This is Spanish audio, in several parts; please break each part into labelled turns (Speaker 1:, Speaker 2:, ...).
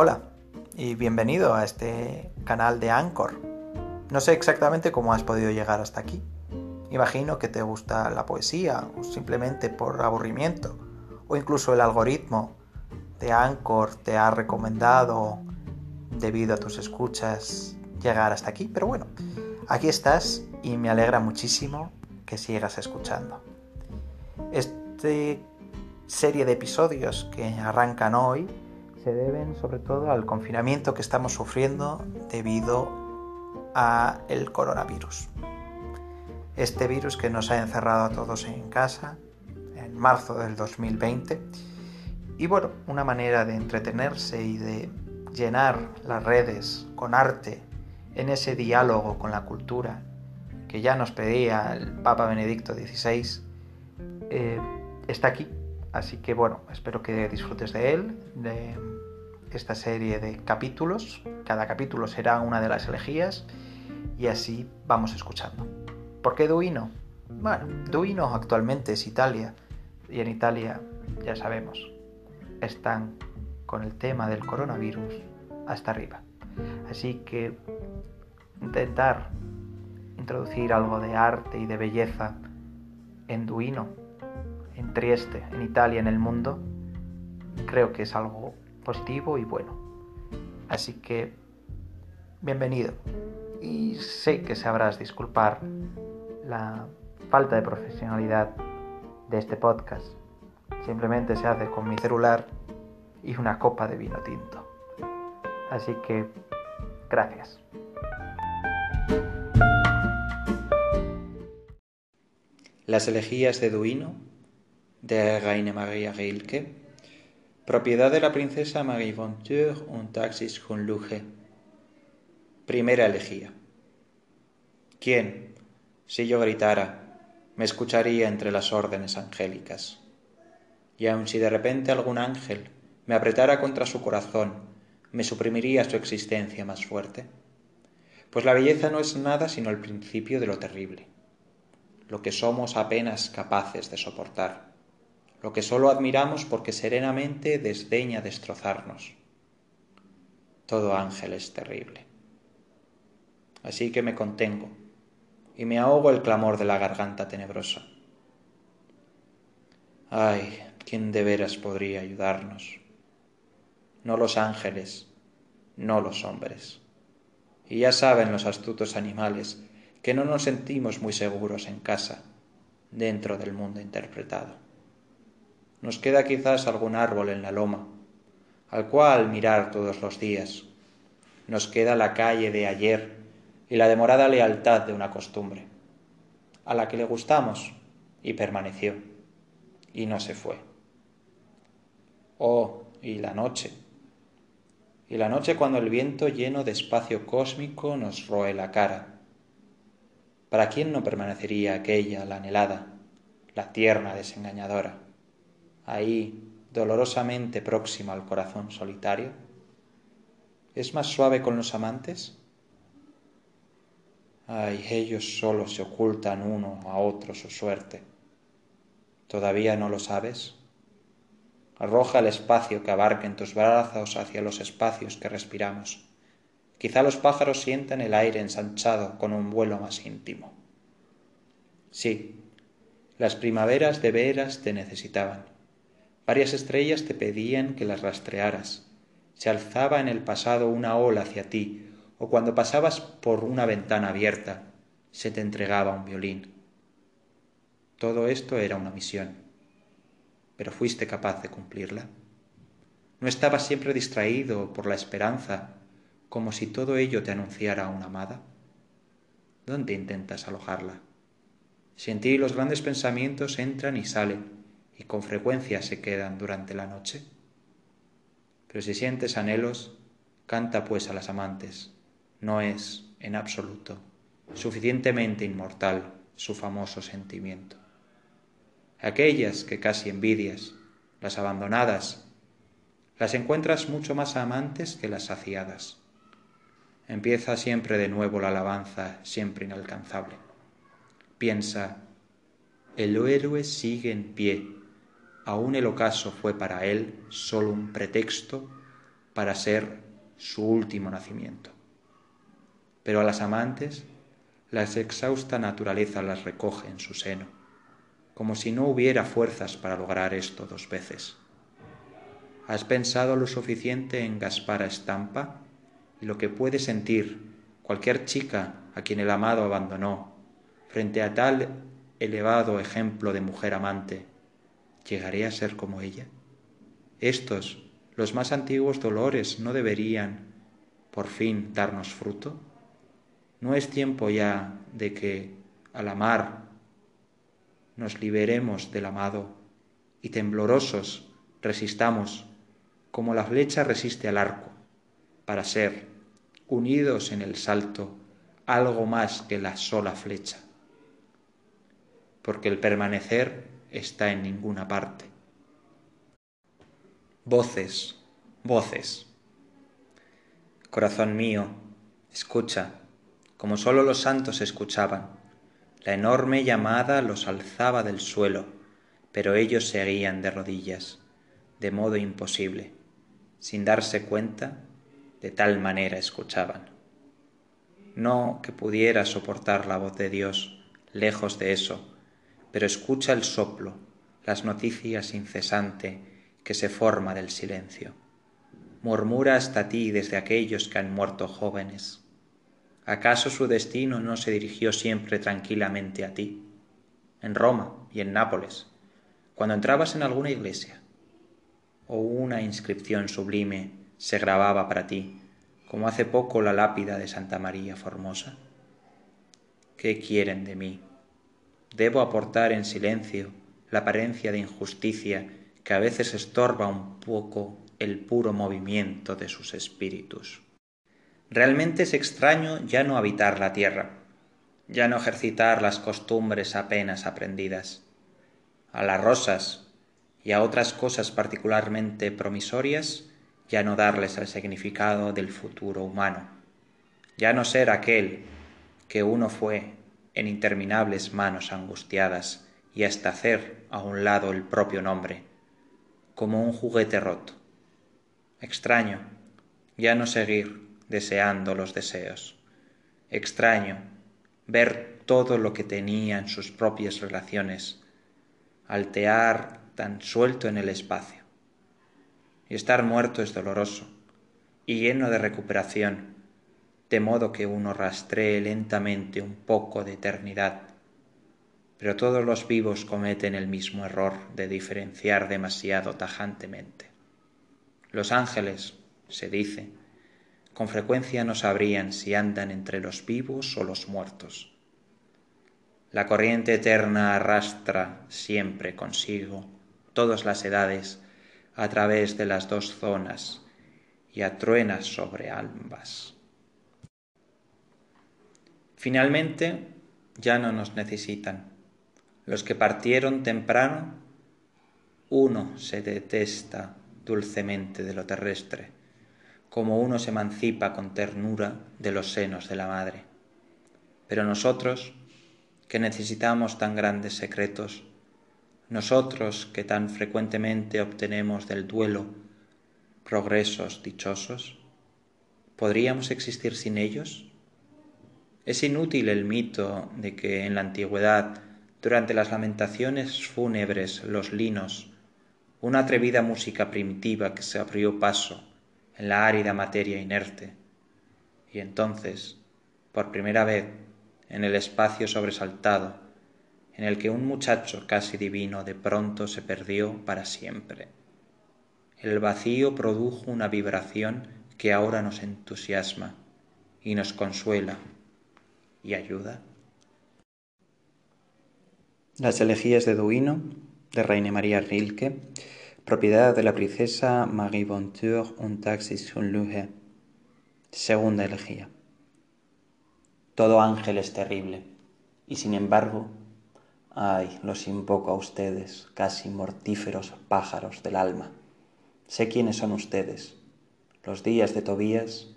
Speaker 1: Hola y bienvenido a este canal de Anchor. No sé exactamente cómo has podido llegar hasta aquí. Imagino que te gusta la poesía o simplemente por aburrimiento o incluso el algoritmo de Anchor te ha recomendado debido a tus escuchas llegar hasta aquí, pero bueno, aquí estás y me alegra muchísimo que sigas escuchando. Este serie de episodios que arrancan hoy se deben sobre todo al confinamiento que estamos sufriendo debido a el coronavirus. Este virus que nos ha encerrado a todos en casa en marzo del 2020 y bueno, una manera de entretenerse y de llenar las redes con arte en ese diálogo con la cultura que ya nos pedía el Papa Benedicto XVI, eh, está aquí. Así que bueno, espero que disfrutes de él, de esta serie de capítulos. Cada capítulo será una de las elegías y así vamos escuchando. ¿Por qué Duino? Bueno, Duino actualmente es Italia y en Italia, ya sabemos, están con el tema del coronavirus hasta arriba. Así que intentar introducir algo de arte y de belleza en Duino, en Trieste, en Italia, en el mundo, creo que es algo positivo y bueno. Así que, bienvenido. Y sé que sabrás disculpar la falta de profesionalidad de este podcast. Simplemente se hace con mi celular y una copa de vino tinto. Así que, gracias.
Speaker 2: Las elegías de Duino de Reine Maria Rilke, propiedad de la princesa Marie Venture un taxis con luge. Primera elegía. ¿Quién, si yo gritara, me escucharía entre las órdenes angélicas? Y aun si de repente algún ángel me apretara contra su corazón, me suprimiría su existencia más fuerte. Pues la belleza no es nada sino el principio de lo terrible lo que somos apenas capaces de soportar, lo que sólo admiramos porque serenamente desdeña destrozarnos. Todo ángel es terrible. Así que me contengo y me ahogo el clamor de la garganta tenebrosa. Ay, ¿quién de veras podría ayudarnos? No los ángeles, no los hombres. Y ya saben los astutos animales que no nos sentimos muy seguros en casa, dentro del mundo interpretado. Nos queda quizás algún árbol en la loma, al cual mirar todos los días. Nos queda la calle de ayer y la demorada lealtad de una costumbre, a la que le gustamos y permaneció, y no se fue. Oh, y la noche. Y la noche cuando el viento lleno de espacio cósmico nos roe la cara ¿Para quién no permanecería aquella, la anhelada, la tierna desengañadora, ahí, dolorosamente próxima al corazón solitario? ¿Es más suave con los amantes? Ay, ellos solo se ocultan uno a otro su suerte. ¿Todavía no lo sabes? Arroja el espacio que abarca en tus brazos hacia los espacios que respiramos Quizá los pájaros sientan el aire ensanchado con un vuelo más íntimo. Sí, las primaveras de veras te necesitaban. Varias estrellas te pedían que las rastrearas. Se alzaba en el pasado una ola hacia ti, o cuando pasabas por una ventana abierta, se te entregaba un violín. Todo esto era una misión, pero fuiste capaz de cumplirla. No estabas siempre distraído por la esperanza como si todo ello te anunciara una amada? ¿Dónde intentas alojarla? Si en ti los grandes pensamientos entran y salen y con frecuencia se quedan durante la noche. Pero si sientes anhelos, canta pues a las amantes. No es, en absoluto, suficientemente inmortal su famoso sentimiento. Aquellas que casi envidias, las abandonadas, las encuentras mucho más amantes que las saciadas empieza siempre de nuevo la alabanza siempre inalcanzable. Piensa, el héroe sigue en pie, aún el ocaso fue para él solo un pretexto para ser su último nacimiento. Pero a las amantes, la exhausta naturaleza las recoge en su seno, como si no hubiera fuerzas para lograr esto dos veces. ¿Has pensado lo suficiente en Gaspara Estampa y lo que puede sentir cualquier chica a quien el amado abandonó frente a tal elevado ejemplo de mujer amante? ¿Llegaré a ser como ella? Estos, los más antiguos dolores, no deberían, por fin, darnos fruto. ¿No es tiempo ya de que, al amar, nos liberemos del amado y temblorosos resistamos como la flecha resiste al arco, para ser, unidos en el salto, algo más que la sola flecha? Porque el permanecer está en ninguna parte. Voces, voces. Corazón mío, escucha, como sólo los santos escuchaban. La enorme llamada los alzaba del suelo, pero ellos seguían de rodillas, de modo imposible. Sin darse cuenta, de tal manera escuchaban. No que pudiera soportar la voz de Dios, lejos de eso, pero escucha el soplo, las noticias incesante que se forma del silencio. Murmura hasta ti desde aquellos que han muerto jóvenes. ¿Acaso su destino no se dirigió siempre tranquilamente a ti? En Roma y en Nápoles, cuando entrabas en alguna iglesia, o una inscripción sublime se grababa para ti, como hace poco la lápida de Santa María Formosa. ¿Qué quieren de mí? Debo aportar en silencio la apariencia de injusticia que a veces estorba un poco el puro movimiento de sus espíritus. Realmente es extraño ya no habitar la tierra, ya no ejercitar las costumbres apenas aprendidas. A las rosas y a otras cosas particularmente promisorias, ya no darles el significado del futuro humano, ya no ser aquel que uno fue en interminables manos angustiadas y hasta hacer a un lado el propio nombre, como un juguete roto. Extraño ya no seguir deseando los deseos. Extraño ver todo lo que tenía en sus propias relaciones, altear tan suelto en el espacio. Y estar muerto es doloroso y lleno de recuperación, de modo que uno rastree lentamente un poco de eternidad pero todos los vivos cometen el mismo error de diferenciar demasiado tajantemente. Los ángeles, se dice, con frecuencia no sabrían si andan entre los vivos o los muertos. La corriente eterna arrastra siempre consigo todas las edades a través de las dos zonas y atruena sobre ambas. Finalmente, ya no nos necesitan los que partieron temprano, uno se detesta dulcemente de lo terrestre, como uno se emancipa con ternura de los senos de la madre. Pero nosotros, que necesitamos tan grandes secretos, nosotros que tan frecuentemente obtenemos del duelo progresos dichosos, ¿podríamos existir sin ellos? Es inútil el mito de que en la antigüedad durante las lamentaciones fúnebres los linos, una atrevida música primitiva que se abrió paso en la árida materia inerte, y entonces, por primera vez, en el espacio sobresaltado, en el que un muchacho casi divino de pronto se perdió para siempre. El vacío produjo una vibración que ahora nos entusiasma y nos consuela y ayuda.
Speaker 1: Las elegías de Duino, de Reine María Rilke, propiedad de la princesa Marie Bontour un taxis un luge. Segunda elegía. Todo ángel es terrible, y sin embargo, ay, los invoco a ustedes, casi mortíferos pájaros del alma. Sé quiénes son ustedes. Los días de Tobías,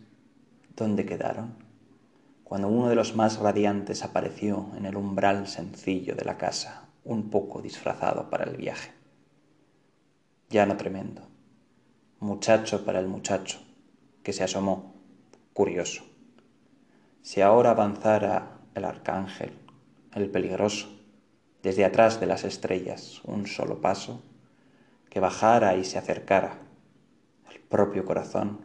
Speaker 1: ¿dónde quedaron? Cuando uno de los más radiantes apareció en el umbral sencillo de la casa, un poco disfrazado para el viaje. Llano tremendo,
Speaker 2: muchacho para el muchacho, que se asomó, curioso. Si ahora avanzara el arcángel, el peligroso, desde atrás de las estrellas, un solo paso, que bajara y se acercara, el propio corazón,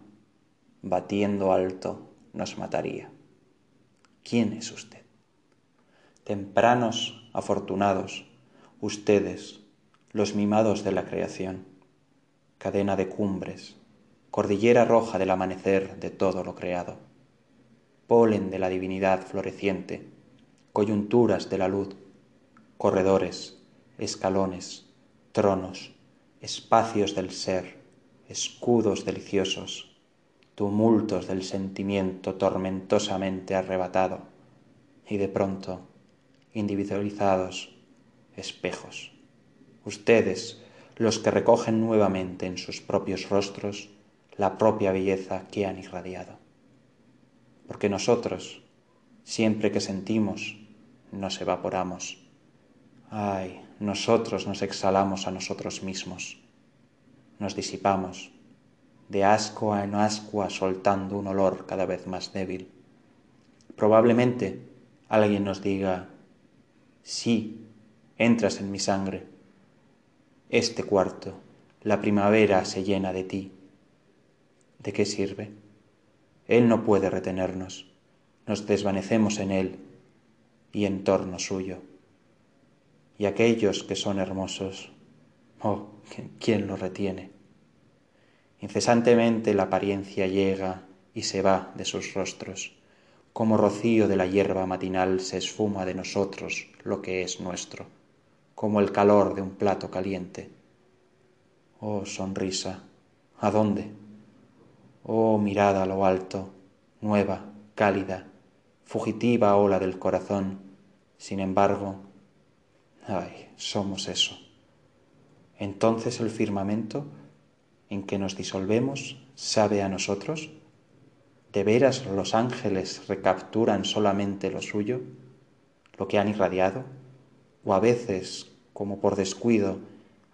Speaker 2: batiendo alto, nos mataría. ¿Quién es usted? Tempranos afortunados, ustedes, los mimados de la creación, cadena de cumbres, cordillera roja del amanecer de todo lo creado, polen de la divinidad floreciente, coyunturas de la luz, corredores, escalones, tronos, espacios del ser, escudos deliciosos, tumultos del sentimiento tormentosamente arrebatado, y de pronto, individualizados, espejos. Ustedes, los que recogen nuevamente en sus propios rostros la propia belleza que han irradiado. Porque nosotros, siempre que sentimos, nos evaporamos. Ay, nosotros nos exhalamos a nosotros mismos, nos disipamos, de ascua en ascua soltando un olor cada vez más débil. Probablemente alguien nos diga, sí, entras en mi sangre. Este cuarto, la primavera se llena de ti. ¿De qué sirve? Él no puede retenernos, nos desvanecemos en Él y en torno suyo. Y aquellos que son hermosos, oh, ¿quién lo retiene? Incesantemente la apariencia llega y se va de sus rostros, como rocío de la hierba matinal se esfuma de nosotros lo que es nuestro, como el calor de un plato caliente. Oh sonrisa, ¿a dónde? Oh mirada a lo alto, nueva, cálida, fugitiva ola del corazón, sin embargo, ay, somos eso. Entonces el firmamento en que nos disolvemos sabe a nosotros? ¿De veras los ángeles recapturan solamente lo suyo, lo que han irradiado? ¿O a veces, como por descuido,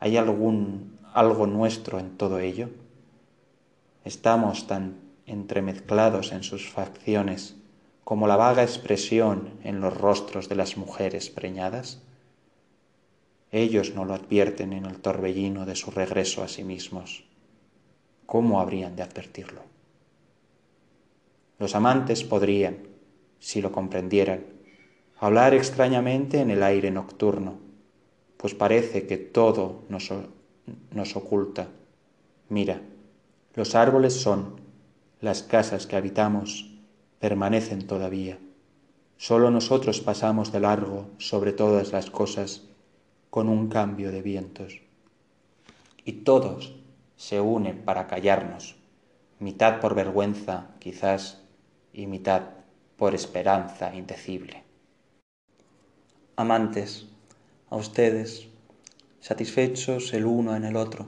Speaker 2: hay algún algo nuestro en todo ello? Estamos tan entremezclados en sus facciones como la vaga expresión en los rostros de las mujeres preñadas? Ellos no lo advierten en el torbellino de su regreso a sí mismos. ¿Cómo habrían de advertirlo? Los amantes podrían, si lo comprendieran, hablar extrañamente en el aire nocturno, pues parece que todo nos, nos oculta. Mira, los árboles son, las casas que habitamos permanecen todavía. Solo nosotros pasamos de largo sobre todas las cosas con un cambio de vientos. Y todos se une para callarnos, mitad por vergüenza quizás y mitad por esperanza indecible. Amantes, a ustedes, satisfechos el uno en el otro,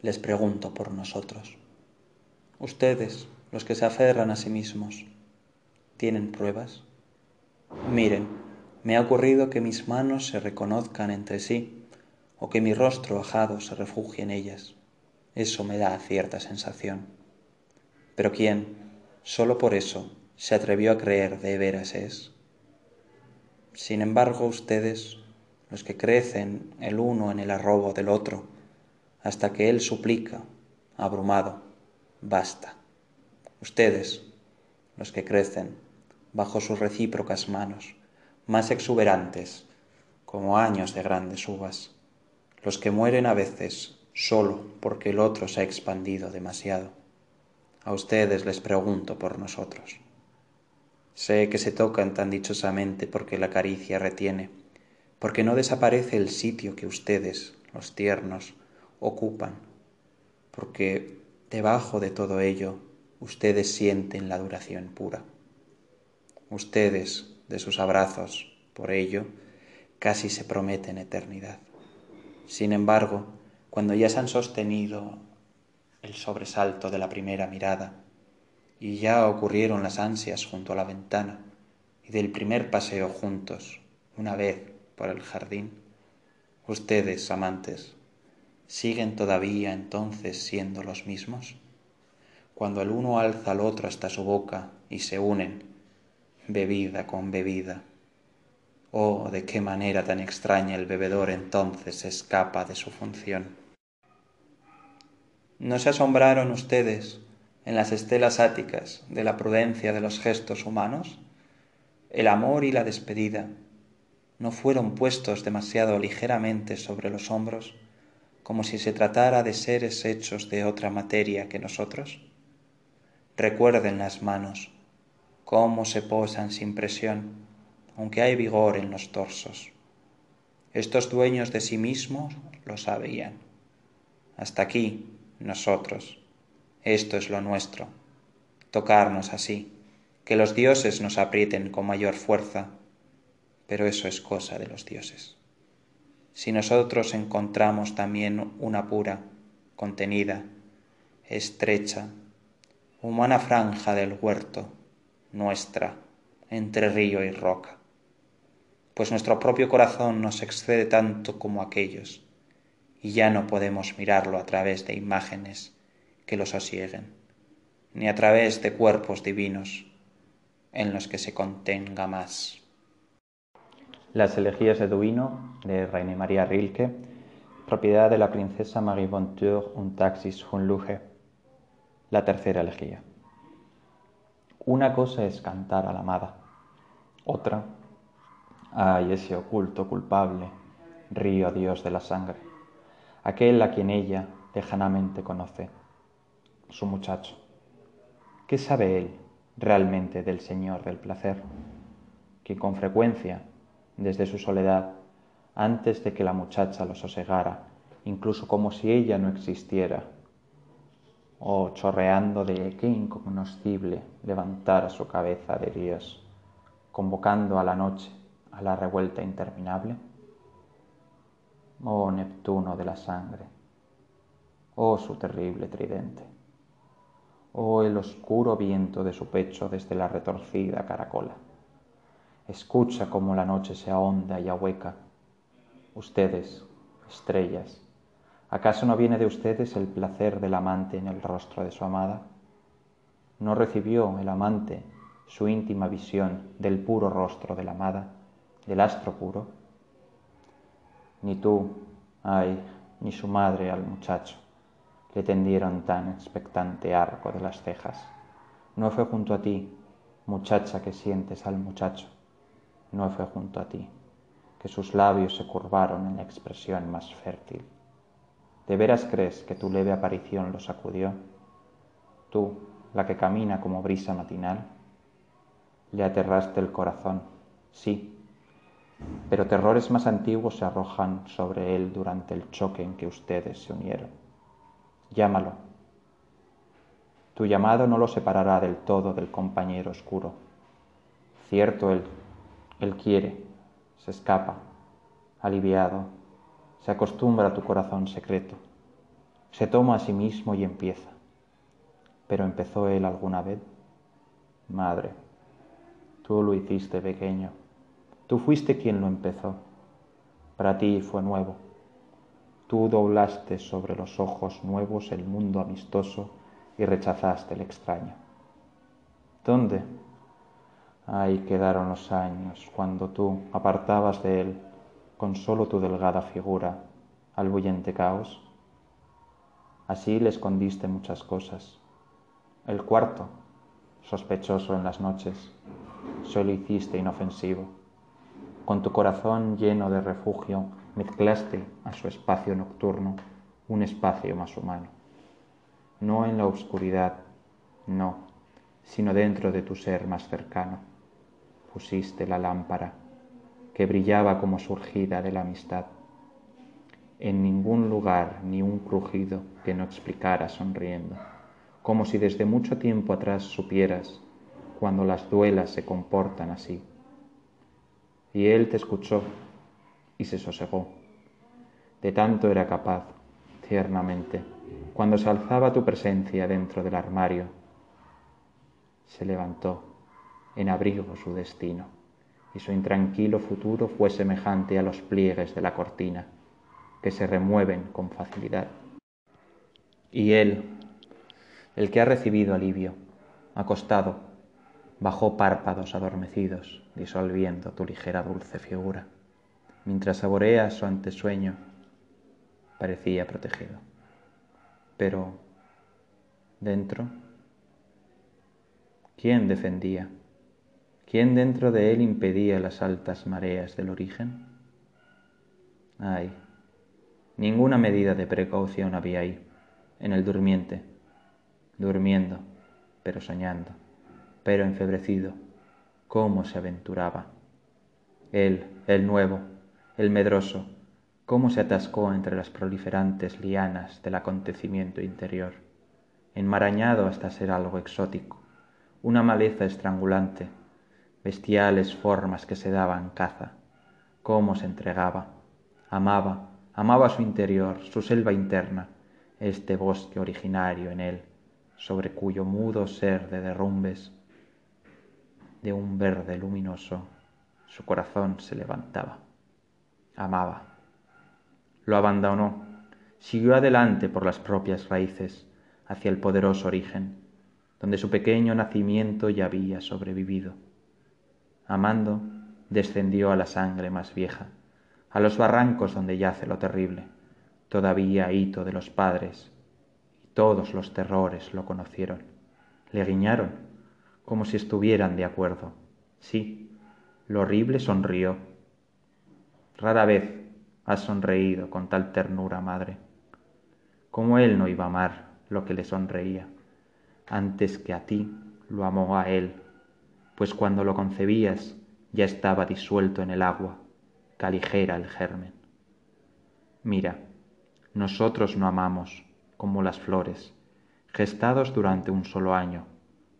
Speaker 2: les pregunto por nosotros. Ustedes, los que se aferran a sí mismos, ¿tienen pruebas? Miren, me ha ocurrido que mis manos se reconozcan entre sí o que mi rostro ajado se refugie en ellas. Eso me da cierta sensación. Pero ¿quién, solo por eso, se atrevió a creer de veras es? Sin embargo, ustedes, los que crecen el uno en el arrobo del otro, hasta que él suplica, abrumado, basta. Ustedes, los que crecen bajo sus recíprocas manos, más exuberantes, como años de grandes uvas, los que mueren a veces solo porque el otro se ha expandido demasiado. A ustedes les pregunto por nosotros. Sé que se tocan tan dichosamente porque la caricia retiene, porque no desaparece el sitio que ustedes, los tiernos, ocupan, porque debajo de todo ello ustedes sienten la duración pura. Ustedes, de sus abrazos, por ello, casi se prometen eternidad. Sin embargo, cuando ya se han sostenido el sobresalto de la primera mirada y ya ocurrieron las ansias junto a la ventana y del primer paseo juntos, una vez por el jardín, ustedes, amantes, siguen todavía entonces siendo los mismos? Cuando el uno alza al otro hasta su boca y se unen, bebida con bebida. Oh, de qué manera tan extraña el bebedor entonces escapa de su función. ¿No se asombraron ustedes en las estelas áticas de la prudencia de los gestos humanos? El amor y la despedida no fueron puestos demasiado ligeramente sobre los hombros, como si se tratara de seres hechos de otra materia que nosotros. Recuerden las manos, cómo se posan sin presión, aunque hay vigor en los torsos. Estos dueños de sí mismos lo sabían. Hasta aquí nosotros. Esto es lo nuestro. Tocarnos así, que los dioses nos aprieten con mayor fuerza, pero eso es cosa de los dioses. Si nosotros encontramos también una pura, contenida, estrecha, humana franja del huerto, nuestra, entre río y roca, pues nuestro propio corazón nos excede tanto como aquellos, y ya no podemos mirarlo a través de imágenes que lo sosieguen, ni a través de cuerpos divinos en los que se contenga más.
Speaker 1: Las elegías de Duino de Raine María Rilke, propiedad de la princesa Marie Bontour un taxis von Luge. La tercera elegía. Una cosa es cantar a la amada, otra, ay, ese oculto culpable, río Dios de la sangre aquel a quien ella lejanamente conoce, su muchacho. ¿Qué sabe él realmente del Señor del placer? Que con frecuencia, desde su soledad, antes de que la muchacha lo sosegara, incluso como si ella no existiera, o chorreando de qué incognoscible levantara su cabeza de Dios, convocando a la noche a la revuelta interminable? Oh Neptuno de la sangre, oh su terrible tridente, oh el oscuro viento de su pecho desde la retorcida caracola. Escucha cómo la noche se ahonda y ahueca. Ustedes, estrellas, ¿acaso no viene de ustedes el placer del amante en el rostro de su amada? ¿No recibió el amante su íntima visión del puro rostro de la amada, del astro puro? Ni tú, ay, ni su madre al muchacho le tendieron tan expectante arco de las cejas. No fue junto a ti, muchacha que sientes al muchacho, no fue junto a ti, que sus labios se curvaron en la expresión más fértil. ¿De veras crees que tu leve aparición lo sacudió? Tú, la que camina como brisa matinal, le aterraste el corazón, sí, pero terrores más antiguos se arrojan sobre él durante el choque en que ustedes se unieron. Llámalo. Tu llamado no lo separará del todo del compañero oscuro. Cierto, él, él quiere, se escapa, aliviado, se acostumbra a tu corazón secreto, se toma a sí mismo y empieza. Pero empezó él alguna vez. Madre, tú lo hiciste pequeño Tú fuiste quien lo empezó. Para ti fue nuevo. Tú doblaste sobre los ojos nuevos el mundo amistoso y rechazaste el extraño. ¿Dónde? Ahí quedaron los años cuando tú apartabas de él con solo tu delgada figura al bullente caos. Así le escondiste muchas cosas. El cuarto, sospechoso en las noches, solo hiciste inofensivo con tu corazón lleno de refugio, mezclaste a su espacio nocturno un espacio más humano. No en la oscuridad, no, sino dentro de tu ser más cercano. Pusiste la lámpara que brillaba como surgida de la amistad. En ningún lugar ni un crujido que no explicara sonriendo, como si desde mucho tiempo atrás supieras cuando las duelas se comportan así y él te escuchó y se sosegó. De tanto era capaz, tiernamente, cuando se alzaba tu presencia dentro del armario. Se levantó en abrigo su destino, y su intranquilo futuro fue semejante a los pliegues de la cortina.
Speaker 2: que se remueven con facilidad. Y él, el que ha recibido alivio, acostado, bajó párpados adormecidos, disolviendo tu ligera dulce figura. Mientras saborea su antesueño, parecía protegido. Pero, dentro, ¿quién defendía? ¿Quién dentro de él impedía las altas mareas del origen? Ay, ninguna medida de precaución había ahí, en el durmiente, durmiendo, pero soñando, pero enfebrecido, cómo se aventuraba. Él, el nuevo, el medroso, cómo se atascó entre las proliferantes lianas del acontecimiento interior, enmarañado hasta ser algo exótico, una maleza estrangulante, bestiales formas que se daban caza, cómo se entregaba, amaba, amaba su interior, su selva interna, este bosque originario en él, sobre cuyo mudo ser de derrumbes de un verde luminoso su corazón se levantaba. Amaba. Lo abandonó, siguió adelante por las propias raíces hacia el poderoso origen, donde su pequeño nacimiento ya había sobrevivido amando, descendió a la sangre más vieja, a los barrancos donde yace lo terrible, todavía hito de los padres, y todos los terrores lo conocieron, le guiñaron, como si estuvieran de acuerdo. Sí, lo horrible sonrió. Rara vez has sonreído con tal ternura, madre. Como él no iba a amar lo que le sonreía, antes que a ti lo amó a él pues cuando lo concebías ya estaba disuelto en el agua, caligera el germen. Mira, nosotros no amamos como las flores, gestados durante un solo año,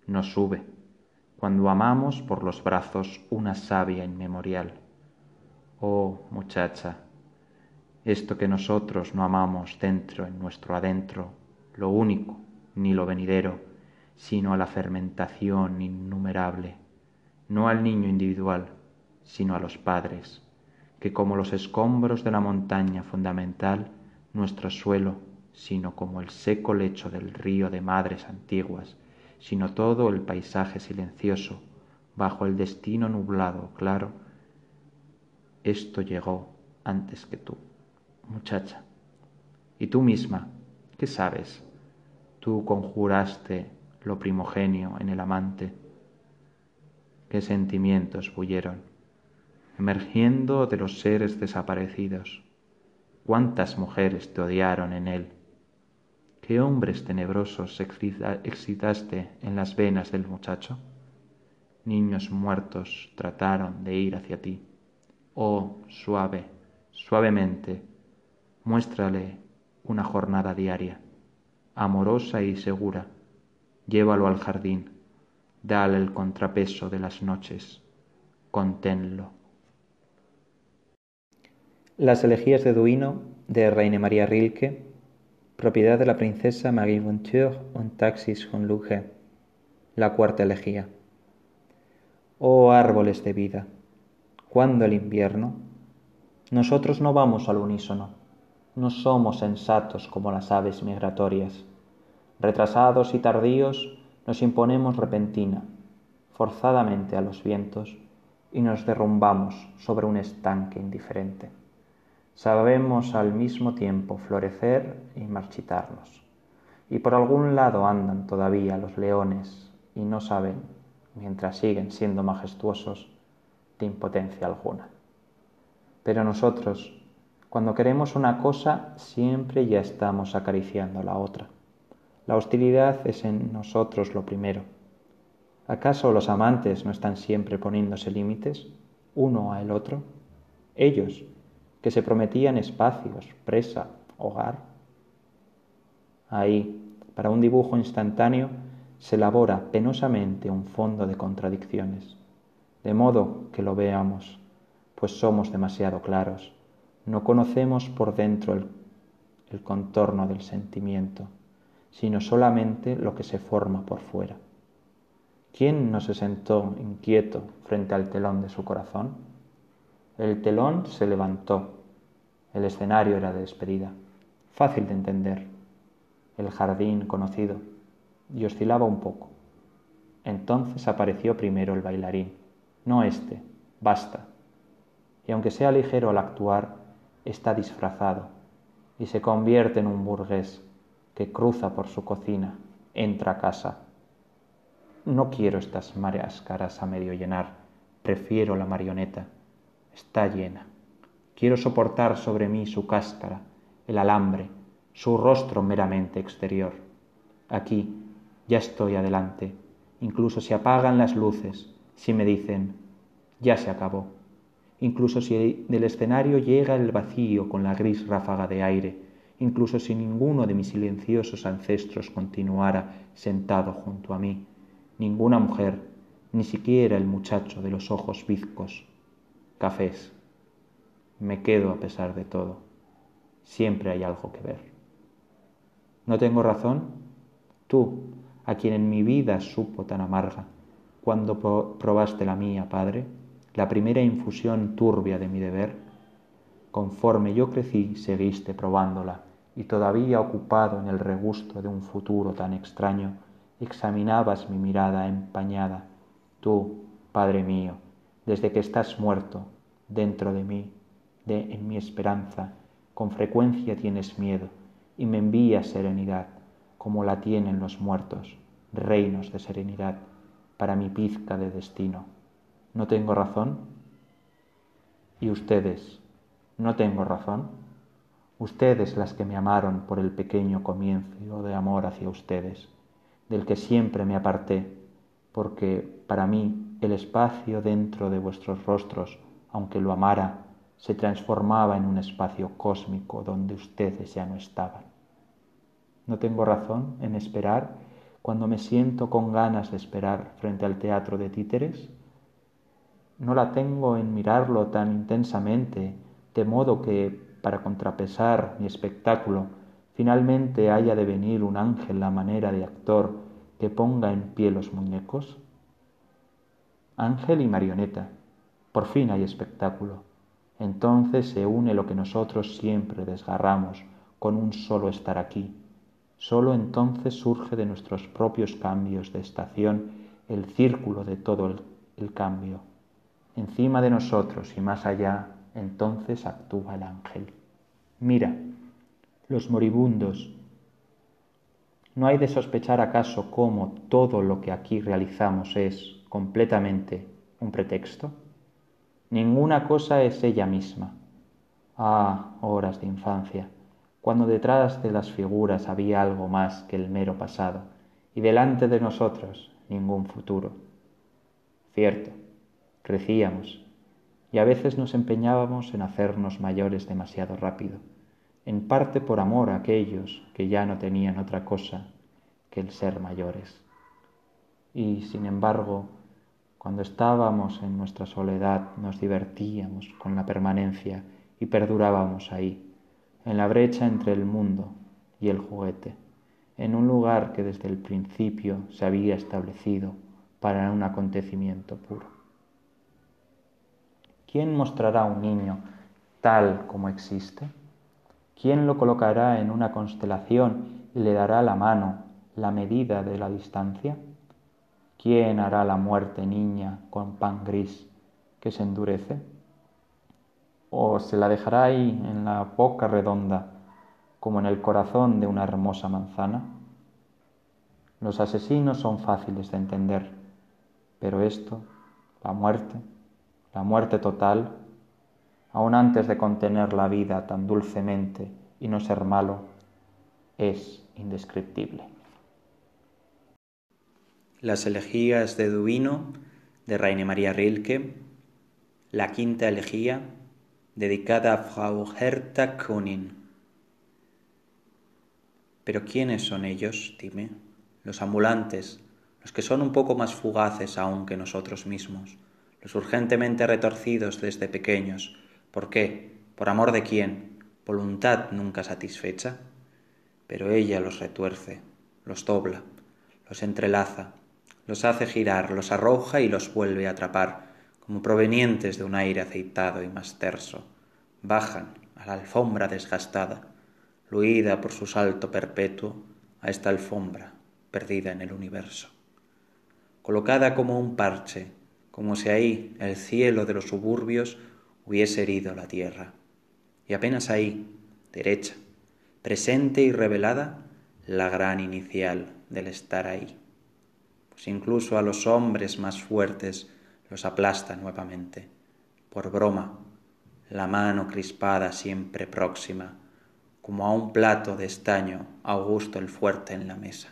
Speaker 2: nos sube, cuando amamos por los brazos una savia inmemorial. Oh, muchacha, esto que nosotros no amamos dentro en nuestro adentro, lo único, ni lo venidero, sino a la fermentación innumerable no al niño individual, sino a los padres, que como los escombros de la montaña fundamental, nuestro suelo, sino como el seco lecho del río de madres antiguas, sino todo el paisaje silencioso, bajo el destino nublado claro, esto llegó antes que tú, muchacha. Y tú misma, ¿qué sabes? Tú conjuraste lo primogenio en el amante, qué sentimientos bullieron, emergiendo de los seres desaparecidos. Cuántas mujeres te odiaron en él. ¿Qué hombres tenebrosos excitaste en las venas del muchacho? Niños muertos trataron de ir hacia ti. Oh, suave, suavemente, muéstrale una jornada diaria, amorosa y segura. Llévalo al jardín, dale el contrapeso de las noches, conténlo.
Speaker 1: Las elegías de Duino de Reine María Rilke, propiedad de la princesa Marie Venture und Taxis von Luge, la cuarta elegía. Oh árboles de vida, ¿cuándo el invierno? Nosotros no vamos al unísono, no somos sensatos como las aves migratorias. Retrasados y tardíos, nos imponemos repentina, forzadamente a los vientos y nos derrumbamos sobre un estanque indiferente. Sabemos al mismo tiempo florecer y marchitarnos. Y por algún lado andan todavía los leones y no saben, mientras siguen siendo majestuosos, de impotencia alguna. Pero nosotros, cuando queremos una cosa, siempre ya estamos acariciando la otra. La hostilidad es en nosotros lo primero. ¿Acaso los amantes no están siempre poniéndose límites, uno a el otro? Ellos, que se prometían espacios, presa, hogar. Ahí, para un dibujo instantáneo, se elabora penosamente un fondo de contradicciones, de modo que lo veamos, pues somos demasiado claros, no conocemos por dentro el, el contorno del sentimiento sino solamente lo que se forma por fuera. ¿Quién no se sentó inquieto frente al telón de su corazón? El telón se levantó,
Speaker 2: El escenario era de despedida, fácil de entender. El jardín conocido, y oscilaba un poco. Entonces apareció primero el bailarín, no este, basta. Y aunque sea ligero al actuar, está disfrazado y se convierte en un burgués que cruza por su cocina, entra a casa. No quiero estas caras a medio llenar, prefiero la marioneta. Está llena. Quiero soportar sobre mí su cáscara, el alambre, su rostro meramente exterior. Aquí, ya estoy adelante, incluso si apagan las luces, si me dicen, ya se acabó, incluso si del escenario llega el vacío con la gris ráfaga de aire, incluso si ninguno de mis silenciosos ancestros continuara sentado junto a mí, ninguna mujer, ni siquiera el muchacho de los ojos bizcos, cafés. Me quedo a pesar de todo. Siempre hay algo que ver. ¿No tengo razón? Tú, a quien en mi vida supo tan amarga, cuando probaste la mía, Padre, la primera infusión turbia de mi deber, conforme yo crecí seguiste probándola y todavía ocupado en el regusto de un futuro tan extraño, examinabas mi mirada empañada. Tú, Padre mío, desde que estás muerto, dentro de mí, de en mi esperanza, con frecuencia tienes miedo y me envías serenidad como la tienen los muertos, reinos de serenidad, para mi pizca de destino. ¿No tengo razón? ¿Y ustedes? ¿No tengo razón? Ustedes las que me amaron por el pequeño comienzo de amor hacia ustedes, del que siempre me aparté, porque para mí el espacio dentro de vuestros rostros, aunque lo amara, se transformaba en un espacio cósmico donde ustedes ya no estaban. No tengo razón en esperar cuando me siento con ganas de esperar frente al teatro de títeres. No la tengo en mirarlo tan intensamente, de modo que, para contrapesar mi espectáculo, finalmente haya de venir un ángel la manera de actor que ponga en pie los muñecos. Ángel y marioneta, por fin hay espectáculo. Entonces se une lo que nosotros siempre desgarramos con un solo estar aquí Sólo entonces surge de nuestros propios cambios de estación el círculo de todo el, cambio. Encima de nosotros y más allá, entonces actúa el ángel. Mira, los moribundos. ¿No hay de sospechar acaso cómo todo lo que aquí realizamos es completamente un pretexto? Ninguna cosa es ella misma. Ah, horas de infancia cuando detrás de las figuras había algo más que el mero pasado y delante de nosotros ningún futuro. Cierto, crecíamos y a veces nos empeñábamos en hacernos mayores demasiado rápido, en parte por amor a aquellos que ya no tenían otra cosa que el ser mayores. Y, sin embargo, cuando estábamos en nuestra soledad nos divertíamos con la permanencia y perdurábamos ahí en la brecha entre el mundo y el juguete, en un lugar que desde el principio se había establecido para un acontecimiento puro. ¿Quién mostrará a un niño tal como existe? ¿Quién lo colocará en una constelación y le dará la mano la medida de la distancia? ¿Quién hará la muerte niña con pan gris que se endurece? o se la dejará ahí en la boca redonda, como en el corazón de una hermosa manzana? Los asesinos son fáciles de entender, pero esto, la muerte, la muerte total, aun antes de contener la vida tan dulcemente y no ser malo, es indescriptible.
Speaker 1: Las elegías de Duino de Raine María Rilke, la quinta elegía dedicada a Frau Hertha Kunin. Pero ¿quiénes son ellos? Dime. Los ambulantes, los que son un poco más fugaces aún que nosotros mismos, los urgentemente retorcidos desde pequeños. ¿Por qué? ¿Por amor de quién? ¿Voluntad nunca satisfecha? Pero ella los retuerce, los dobla, los entrelaza, los hace girar, los arroja y los vuelve a atrapar, como provenientes de un aire aceitado y más terso, bajan,
Speaker 2: a la alfombra desgastada, luida por su salto perpetuo a esta alfombra perdida en el universo. Colocada como un parche, como si ahí el cielo de los suburbios hubiese herido la tierra. Y apenas ahí, derecha, presente y revelada, la gran inicial del estar ahí. Pues incluso a los hombres más fuertes los aplasta nuevamente, por broma, la mano crispada siempre próxima, como a un plato de estaño Augusto el fuerte en la mesa.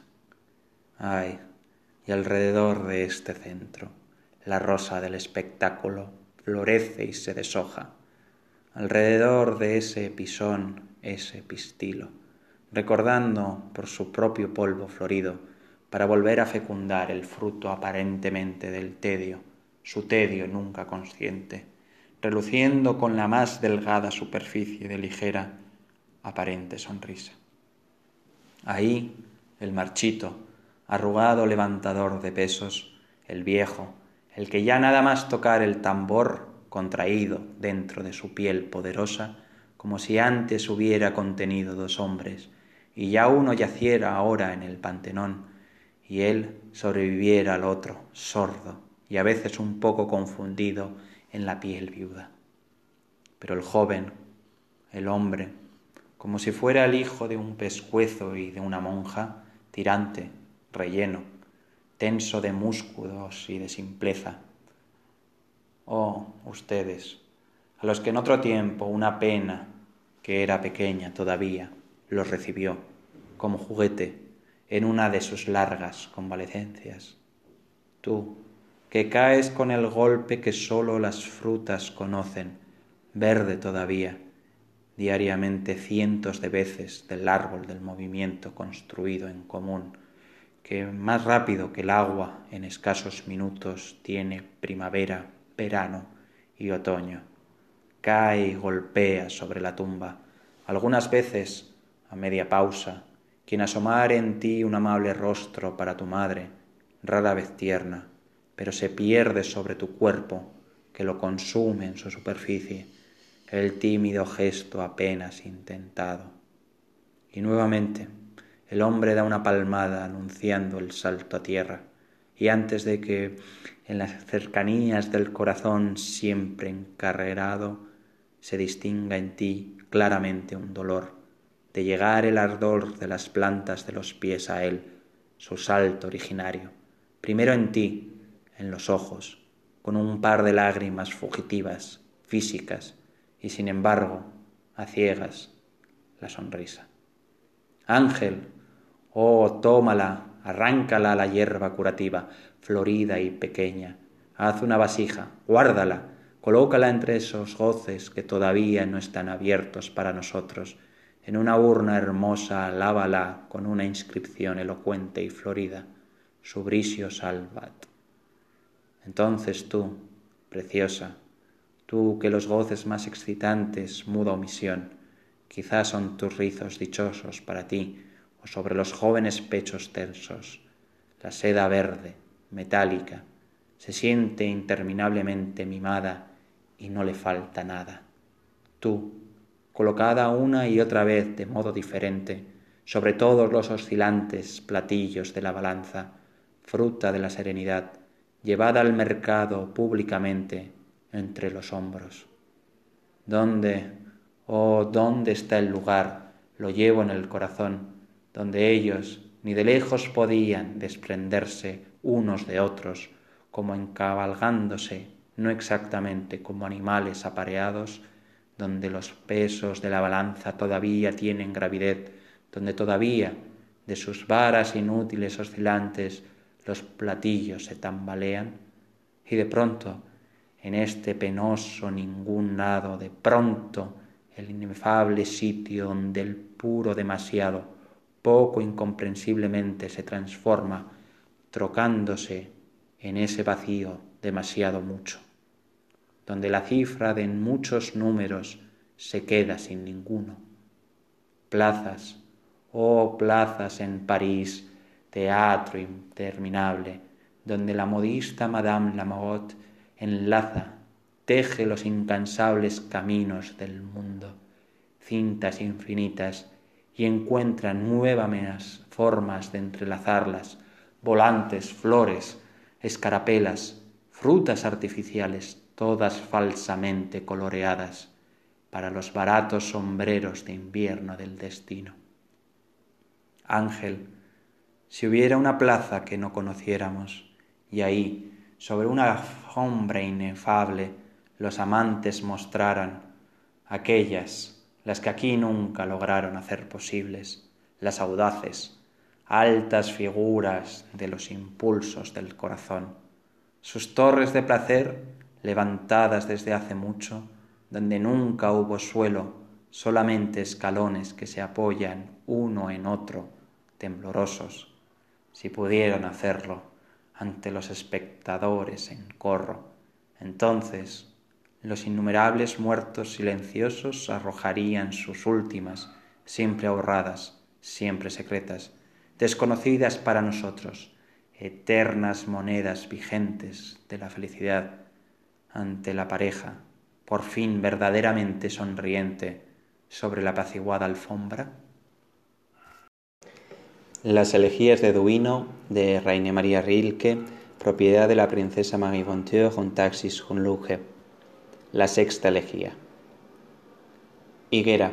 Speaker 2: Ay, y alrededor de este centro, la rosa del espectáculo florece y se deshoja. Alrededor de ese pisón, ese pistilo, recordando por su propio polvo florido, para volver a fecundar el fruto aparentemente del tedio, su tedio nunca consciente, reluciendo con la más delgada superficie de ligera, aparente sonrisa. Ahí el marchito, arrugado levantador de pesos, el viejo, el que ya nada más tocar el tambor contraído dentro de su piel poderosa, como si antes hubiera contenido dos hombres, y ya uno yaciera ahora en el pantenón, y él sobreviviera al otro, sordo y a veces un poco confundido en la piel viuda. Pero el joven, el hombre, como si fuera el hijo de un pescuezo y de una monja, tirante, relleno, tenso de músculos y de simpleza. Oh, ustedes, a los que en otro tiempo una pena, que era pequeña todavía, los recibió como juguete en una de sus largas convalecencias. Tú, que caes con el golpe que sólo las frutas conocen, verde todavía, diariamente cientos de veces del árbol del movimiento construido en común, que más rápido que el agua en escasos minutos tiene primavera, verano y otoño. Cae y golpea sobre la tumba, algunas veces a media pausa, quien asomar en ti un amable rostro para tu madre, rara vez tierna, pero se pierde sobre tu cuerpo, que lo consume en su superficie, el tímido gesto apenas intentado. Y nuevamente el hombre da una palmada anunciando el salto a tierra, y antes de que en las cercanías del corazón siempre encarrerado se distinga en ti claramente un dolor, de llegar el ardor de las plantas de los pies a él, su salto originario, primero en ti, en los ojos, con un par de lágrimas fugitivas, físicas, y sin embargo, a ciegas, la sonrisa. Ángel, oh, tómala, arráncala a la hierba curativa, florida y pequeña, haz una vasija, guárdala, colócala entre esos goces que todavía no están abiertos para nosotros, en una urna hermosa, lávala con una inscripción elocuente y florida, Subricio Salvat. Entonces tú, preciosa, tú que los goces más excitantes, muda omisión, quizás son tus rizos dichosos para ti, o sobre los jóvenes pechos tensos, la seda verde, metálica, se siente interminablemente mimada y no le falta nada. Tú, colocada una y otra vez de modo diferente sobre todos los oscilantes platillos de la balanza, fruta de la serenidad, llevada al mercado públicamente entre los hombros. ¿Dónde, oh, dónde está el lugar? Lo llevo en el corazón, donde ellos ni de lejos podían desprenderse unos de otros, como encabalgándose, no exactamente como animales apareados, donde los pesos de la balanza todavía tienen gravidez, donde todavía de sus varas inútiles oscilantes los platillos se tambalean y de pronto, en este penoso ningún lado, de pronto el inefable sitio donde el puro demasiado, poco incomprensiblemente se transforma, trocándose en ese vacío demasiado mucho, donde la cifra de muchos números se queda sin ninguno. Plazas, oh plazas en París, teatro interminable, donde la modista Madame Lamotte enlaza, teje los incansables caminos del mundo, cintas infinitas, y encuentran nuevas formas de entrelazarlas, volantes, flores, escarapelas, frutas artificiales, todas falsamente coloreadas, para los baratos sombreros de invierno del destino. Ángel, si hubiera una plaza que no conociéramos, y ahí, sobre una alfombra inefable, los amantes mostraran aquellas, las que aquí nunca lograron hacer posibles, las audaces, altas figuras de los impulsos del corazón, sus torres de placer levantadas desde hace mucho, donde nunca hubo suelo, solamente escalones que se apoyan uno en otro, temblorosos, si pudieron hacerlo ante los espectadores en corro. Entonces los innumerables muertos silenciosos arrojarían sus últimas, siempre ahorradas, siempre secretas, desconocidas para nosotros, eternas monedas vigentes de la felicidad ante la pareja, por fin verdaderamente sonriente sobre la apaciguada alfombra? Las elegías de Duino de Raine María Rilke, propiedad de la princesa Marie Bonteur un Taxis Luge. La sexta elegía. Higuera,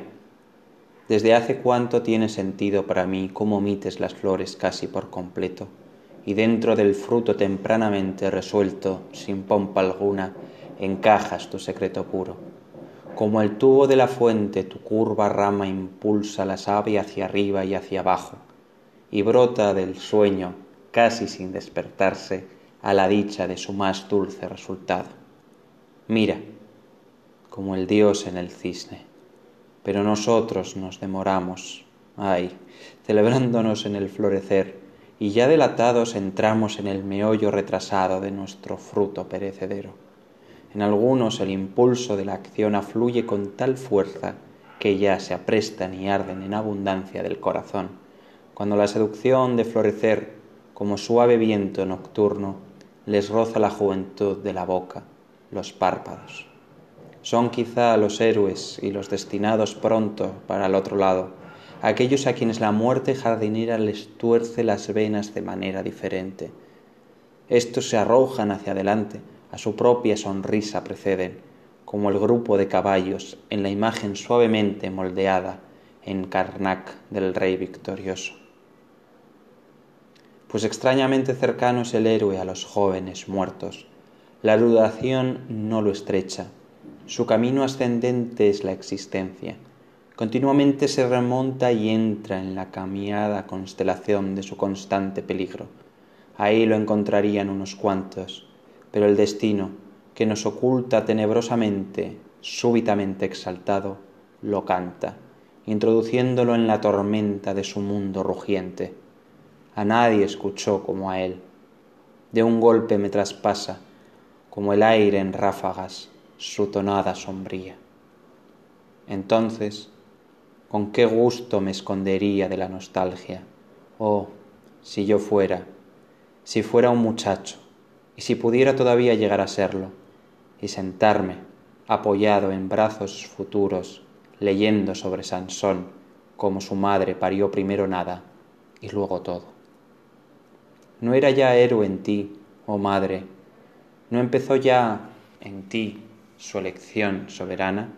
Speaker 2: desde hace cuánto tiene sentido para mí cómo omites las flores casi por completo, y dentro del fruto tempranamente resuelto, sin pompa alguna, encajas tu secreto puro. Como el tubo de la fuente, tu curva rama impulsa la savia hacia arriba y hacia abajo, y brota del sueño, casi sin despertarse, a la dicha de su más dulce resultado. Mira, como el dios en el cisne, pero nosotros nos demoramos, ay, celebrándonos en el florecer, y ya delatados entramos en el meollo retrasado de nuestro fruto perecedero. En algunos el impulso de la acción afluye con tal fuerza que ya se aprestan y arden en abundancia del corazón, cuando la seducción de florecer, como suave viento nocturno, les roza la juventud de la boca, los párpados. Son quizá los héroes y los destinados pronto para el otro lado, aquellos a quienes la muerte jardinera les tuerce las venas de manera diferente. Estos se arrojan hacia adelante, a su propia sonrisa preceden, como el grupo de caballos en la imagen suavemente moldeada en Karnak del rey victorioso pues extrañamente cercano es el héroe a los jóvenes muertos. La duración no lo estrecha, su camino ascendente es la existencia. Continuamente se remonta y entra en la camiada constelación de su constante peligro. Ahí lo encontrarían unos cuantos, pero el destino, que nos oculta tenebrosamente, súbitamente exaltado, lo canta, introduciéndolo en la tormenta de su mundo rugiente a nadie escuchó como a él. De un golpe me traspasa, como el aire en ráfagas, su tonada sombría. Entonces, con qué gusto me escondería de la nostalgia. Oh, si yo fuera, si fuera un muchacho, y si pudiera todavía llegar a serlo, y sentarme, apoyado en brazos futuros, leyendo sobre Sansón, como su madre parió primero nada y luego todo. ¿No era ya héroe en ti, oh madre? ¿No empezó ya en ti su elección soberana?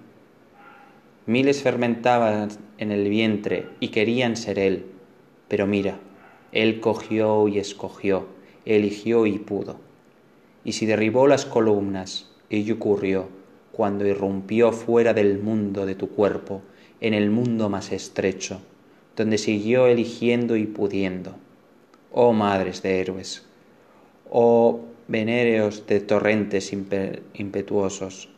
Speaker 2: Miles fermentaban en el vientre y querían ser él, pero mira, él cogió y escogió, eligió y pudo. Y si derribó las columnas, ello ocurrió cuando irrumpió fuera del mundo de tu cuerpo, en el mundo más estrecho, donde siguió eligiendo y pudiendo oh madres de héroes, oh venéreos de torrentes impetuosos,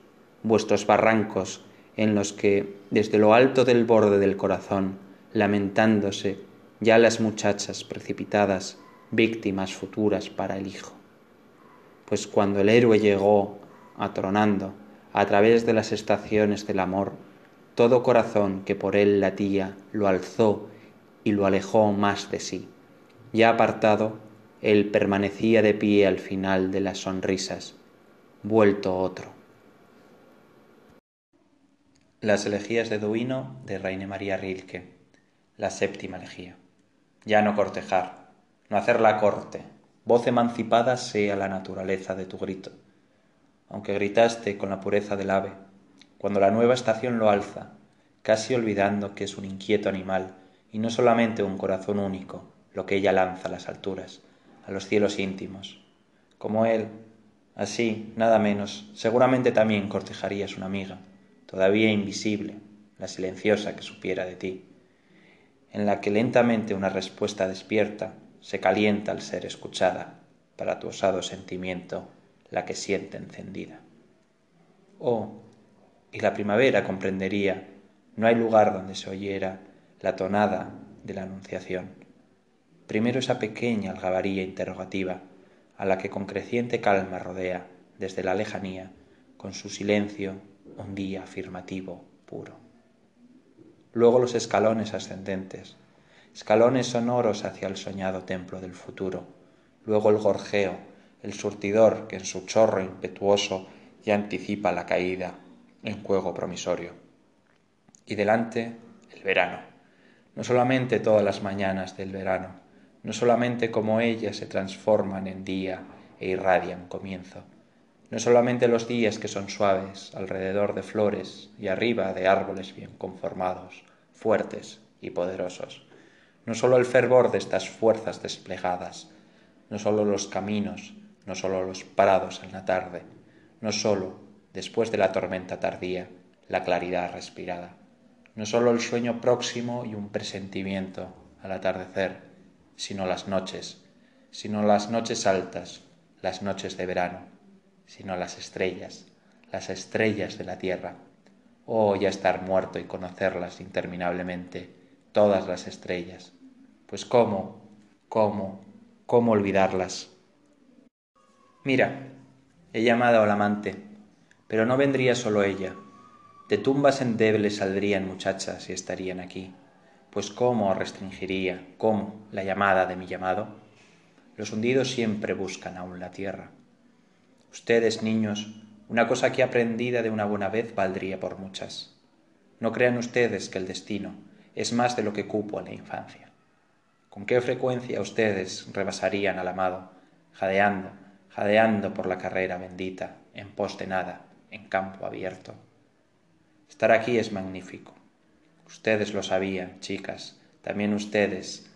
Speaker 2: vuestros barrancos en los que, desde lo alto del borde del corazón, lamentándose, ya las muchachas precipitadas, víctimas futuras para el hijo. Pues cuando el héroe llegó, atronando, a través de las estaciones del amor, todo corazón que por él latía lo alzó y lo alejó más de sí. Ya apartado, él permanecía de pie al final de las sonrisas, vuelto otro. Las elegías de Duino de María Rilke, la séptima elegía. Ya no cortejar, no hacer la corte, voz emancipada sea la naturaleza de tu grito. Aunque gritaste con la pureza del ave, cuando la nueva estación lo alza, casi olvidando que es un inquieto animal y no solamente un corazón único lo que ella lanza a las alturas, a los cielos íntimos. Como él, así, nada menos, seguramente también cortejarías una amiga todavía invisible, la silenciosa que supiera de ti, en la que lentamente una respuesta despierta se calienta al ser escuchada para tu osado sentimiento, la que siente encendida. Oh, y la primavera comprendería, no hay lugar donde se oyera la tonada de la anunciación. Primero esa pequeña algabaría interrogativa, a la que con creciente calma rodea, desde la lejanía, con su silencio un día afirmativo puro. Luego los escalones ascendentes, escalones sonoros hacia el soñado templo del futuro. Luego el gorjeo, el surtidor que en su chorro impetuoso ya anticipa la caída en juego promisorio. Y delante el verano, no solamente todas las mañanas del verano, no solamente como ellas se transforman en día e irradian comienzo, no solamente los días que son suaves alrededor de flores y arriba de árboles bien conformados, fuertes y poderosos, no solo el fervor de estas fuerzas desplegadas, no solo los caminos, no solo los prados en la tarde, no solo, después de la tormenta tardía, la claridad respirada, no solo el sueño próximo y un presentimiento al atardecer, sino las noches, sino las noches altas, las noches de verano, sino las estrellas, las estrellas de la tierra. Oh, ya estar muerto y conocerlas interminablemente, todas las estrellas. Pues cómo, cómo, cómo olvidarlas. Mira, he llamado al amante, pero no vendría solo ella. De tumbas endebles saldrían muchachas y estarían aquí. Pues cómo restringiría, cómo, la llamada de mi llamado. Los hundidos siempre buscan aún la tierra. Ustedes, niños, una cosa aquí aprendida de una buena vez valdría por muchas. No crean ustedes que el destino es más de lo que cupo en la infancia. ¿Con qué frecuencia ustedes rebasarían al amado, jadeando, jadeando por la carrera bendita, en pos de nada, en campo abierto? Estar aquí es magnífico. Ustedes lo sabían, chicas, también ustedes,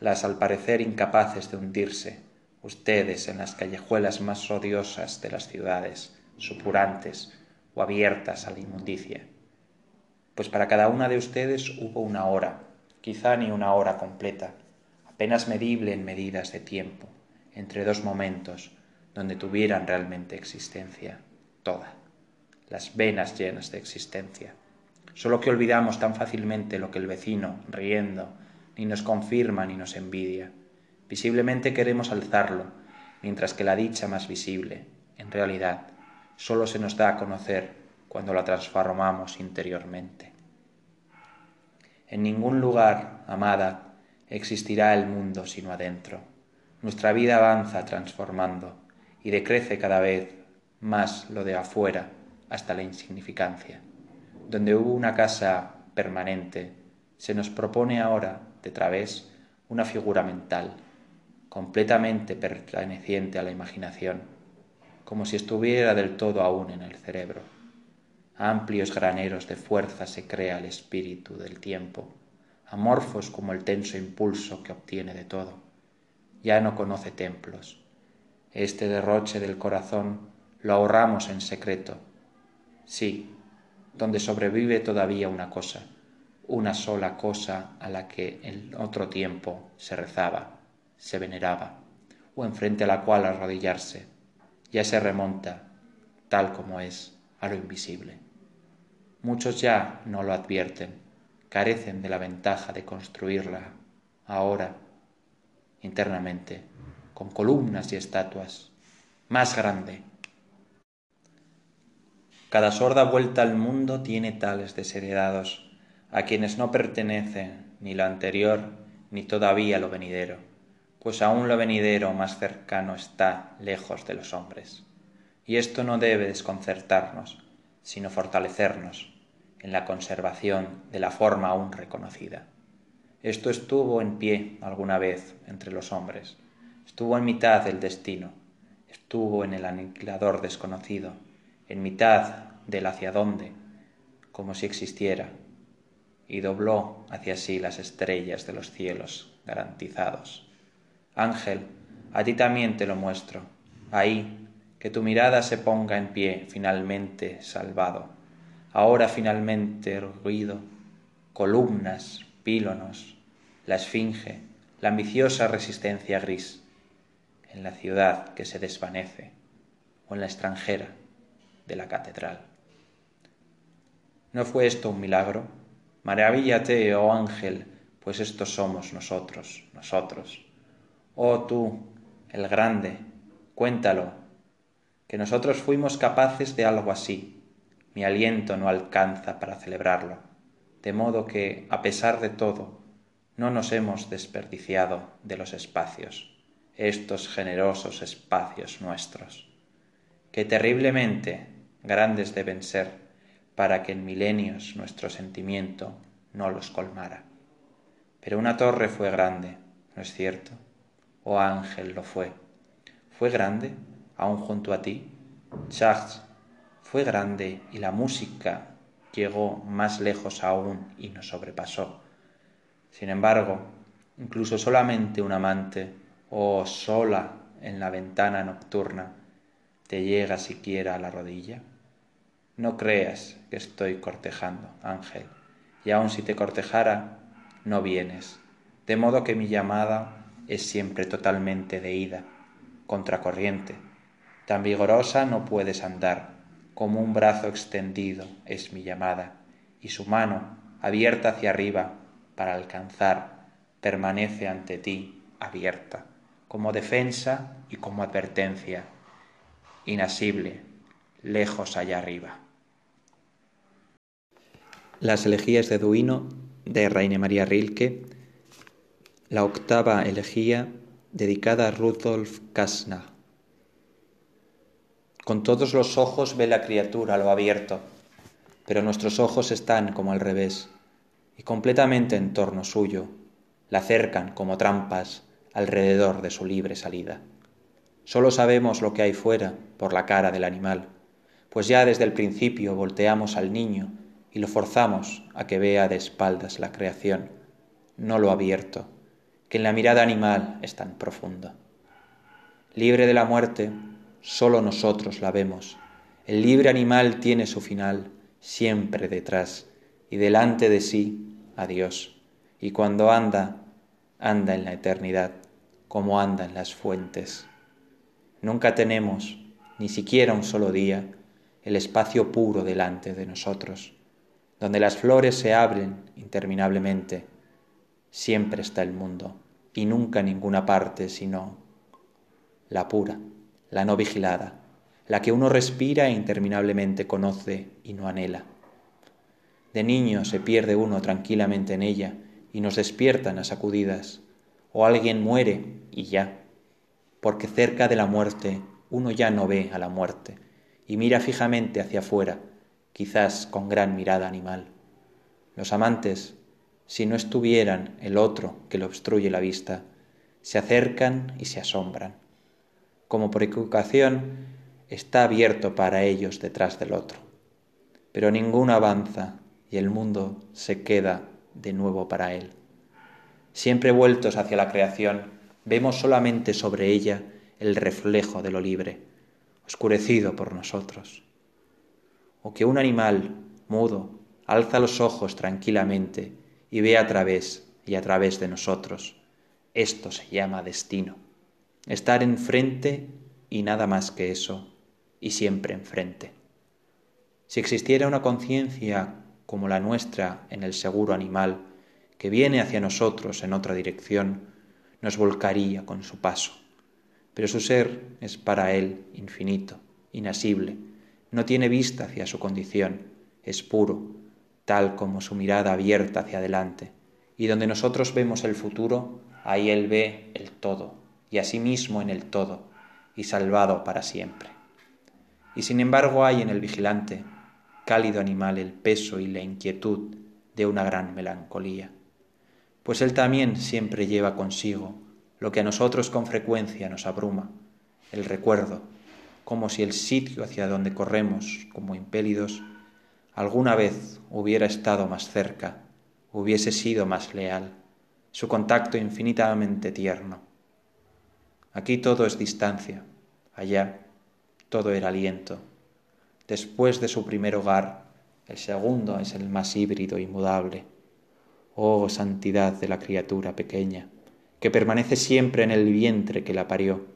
Speaker 2: las al parecer incapaces de hundirse ustedes en las callejuelas más odiosas de las ciudades, supurantes o abiertas a la inmundicia. Pues para cada una de ustedes hubo una hora, quizá ni una hora completa, apenas medible en medidas de tiempo, entre dos momentos donde tuvieran realmente existencia, toda, las venas llenas de existencia. Solo que olvidamos tan fácilmente lo que el vecino, riendo, ni nos confirma ni nos envidia, Visiblemente queremos alzarlo, mientras que la dicha más visible, en realidad, solo se nos da a conocer cuando la transformamos interiormente. En ningún lugar, amada, existirá el mundo sino adentro. Nuestra vida avanza transformando y decrece cada vez más lo de afuera hasta la insignificancia. Donde hubo una casa permanente, se nos propone ahora, de través, una figura mental completamente perteneciente a la imaginación, como si estuviera del todo aún en el cerebro. Amplios graneros de fuerza se crea el espíritu del tiempo, amorfos como el tenso impulso que obtiene de todo. Ya no conoce templos. Este derroche del corazón lo ahorramos en secreto. Sí, donde sobrevive todavía una cosa, una sola cosa a la que en otro tiempo se rezaba se veneraba, o enfrente a la cual arrodillarse, ya se remonta, tal como es, a lo invisible. Muchos ya no lo advierten, carecen de la ventaja de construirla ahora, internamente, con columnas y estatuas, más grande. Cada sorda vuelta al mundo tiene tales desheredados, a quienes no pertenece ni lo anterior ni todavía lo venidero pues aún lo venidero más cercano está lejos de los hombres. Y esto no debe desconcertarnos, sino fortalecernos. en la conservación de la forma aún reconocida. Esto estuvo en pie alguna vez entre los hombres, estuvo en mitad del destino, estuvo en el aniquilador desconocido, en mitad del hacia dónde, como si existiera, y dobló hacia sí las estrellas de los cielos garantizados. Ángel, a ti también te lo muestro, ahí, que tu mirada se ponga en pie finalmente salvado, ahora finalmente erguido, columnas, pílonos, la esfinge, la ambiciosa resistencia gris, en la ciudad que se desvanece o en la extranjera de la catedral. ¿No fue esto un milagro? Maravíllate, oh ángel, pues estos somos nosotros, nosotros. Oh tú, el grande, cuéntalo, que nosotros fuimos capaces de algo así. Mi aliento no alcanza para celebrarlo, de modo que, a pesar de todo, no nos hemos desperdiciado de los espacios, estos generosos espacios nuestros, que terriblemente grandes deben ser para que en milenios nuestro sentimiento no los colmara. Pero una torre fue grande, ¿no es cierto? Oh ángel lo fue. ¿Fue grande? aún junto a ti. Charles fue grande y la música llegó más lejos aún y nos sobrepasó. Sin embargo, incluso solamente un amante o sola en la ventana nocturna te llega siquiera a la rodilla. No creas que estoy cortejando, Ángel, y aun si te cortejara, no vienes, de modo que mi llamada es siempre totalmente de ida, contracorriente Tan vigorosa no puedes andar, como un brazo extendido es mi llamada, y su mano, abierta hacia arriba, para alcanzar, permanece ante ti abierta, como defensa y como advertencia, inasible, lejos allá arriba.
Speaker 1: Las elegías de Duino de Raine María Rilke, la octava elegía dedicada a Rudolf Kasnach. Con todos los ojos ve la criatura lo abierto, pero nuestros ojos están como al revés, y completamente en torno suyo, la cercan como trampas alrededor de su libre salida. Solo sabemos lo que hay fuera por la cara del animal, pues ya desde el principio volteamos al niño y lo forzamos a que vea de espaldas la creación, no lo abierto, que en la mirada animal es tan profunda. Libre de la muerte, solo nosotros la vemos. El libre animal tiene su final siempre detrás y delante de sí a Dios. Y cuando anda, anda en la eternidad, como anda en las fuentes. Nunca tenemos, ni siquiera un solo día, el espacio puro delante de nosotros, donde las flores se abren interminablemente. Siempre está el mundo, y nunca ninguna parte sino la pura la no vigilada, la que uno respira e interminablemente conoce y no anhela. De niño se pierde uno tranquilamente en ella y nos despiertan a sacudidas, o alguien muere y ya, porque cerca de la muerte uno ya no ve a la muerte y mira fijamente hacia afuera, quizás con gran mirada animal. Los amantes, si no estuvieran el otro que le obstruye la vista, se acercan y se asombran como por equivocación, está abierto para ellos detrás del otro. Pero ninguno avanza y el mundo se queda de nuevo para él. Siempre vueltos hacia la creación, vemos solamente sobre ella el reflejo de lo libre, oscurecido por nosotros. O que un animal, mudo, alza los ojos tranquilamente y ve a través y a través de nosotros. Esto se llama destino estar enfrente y nada más que eso, y siempre enfrente. Si existiera una conciencia como la nuestra en el seguro animal, que viene hacia nosotros en otra dirección, nos volcaría con su paso. Pero su ser es para él infinito, inasible, no tiene vista hacia su condición, es puro, tal como su mirada abierta hacia adelante, y donde nosotros vemos el futuro, ahí él ve el todo, y asimismo en el todo, y salvado para siempre. Y sin embargo hay en el vigilante,
Speaker 2: cálido animal el peso y la inquietud de una gran melancolía, pues él también siempre lleva consigo lo que a nosotros con frecuencia nos abruma, el recuerdo, como si el sitio hacia donde corremos como impélidos alguna vez hubiera estado más cerca, hubiese sido más leal, su contacto infinitamente tierno. Aquí todo es distancia, allá todo era aliento. Después de su primer hogar, el segundo es el más híbrido y mudable. Oh santidad de la criatura pequeña, que permanece siempre en el vientre que la parió.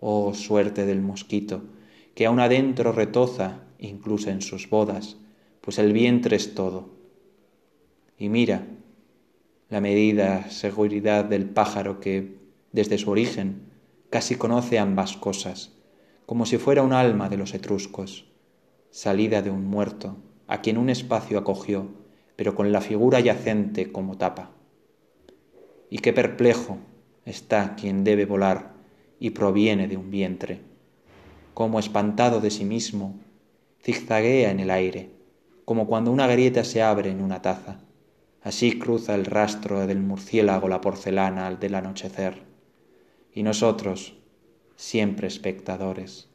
Speaker 2: Oh suerte del mosquito, que aún adentro retoza, incluso en sus bodas, pues el vientre es todo. Y mira la medida seguridad del pájaro que, desde su origen, casi conoce ambas cosas, como si fuera un alma de los etruscos, salida de un muerto, a quien un espacio acogió, pero con la figura yacente como tapa. Y qué perplejo está quien debe volar y proviene de un vientre, como espantado de sí mismo, zigzaguea en el aire, como cuando una grieta se abre en una taza. Así cruza el rastro del murciélago la porcelana al del anochecer. Y nosotros, siempre espectadores,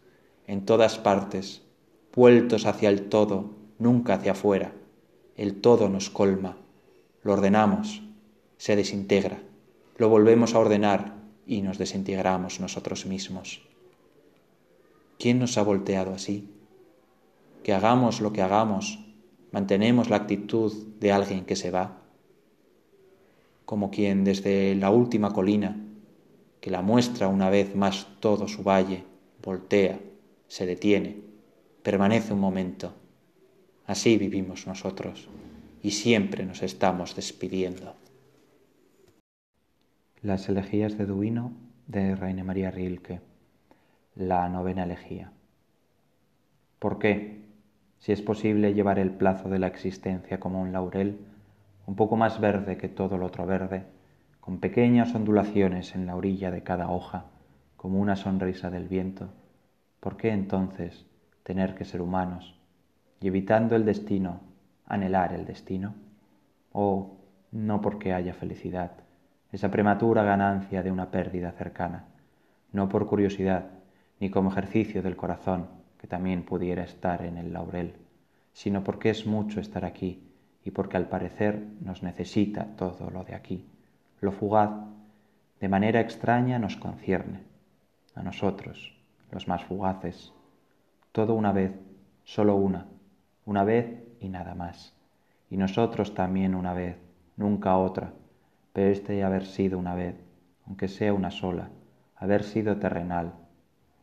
Speaker 2: en todas partes, vueltos hacia el todo, nunca hacia afuera. El todo nos colma, lo ordenamos, se desintegra, lo volvemos a ordenar y nos desintegramos nosotros mismos. ¿Quién nos ha volteado así? Que hagamos lo que hagamos, mantenemos la actitud de alguien que se va, como quien desde la última colina, que la muestra una vez más todo su valle, voltea, se detiene, permanece un momento. Así vivimos nosotros y siempre nos estamos despidiendo.
Speaker 1: Las elegías de Duino de Reine María Rilke, la novena elegía. ¿Por qué? Si es posible llevar el plazo de la existencia como un laurel, un poco más verde que todo lo otro verde, con pequeñas ondulaciones en la orilla de cada hoja, como una sonrisa del viento, ¿por qué entonces tener que ser humanos y evitando el destino, anhelar el destino? ¿O no porque haya felicidad, esa prematura ganancia de una pérdida cercana, no por curiosidad, ni como ejercicio del corazón, que también pudiera estar en el laurel, sino porque es mucho estar aquí y porque al parecer nos necesita todo lo de aquí. Lo fugaz, de manera extraña, nos concierne, a nosotros, los más fugaces. Todo una vez, solo una, una vez y nada más. Y nosotros también una vez, nunca otra, pero este haber sido una vez, aunque sea una sola, haber sido terrenal,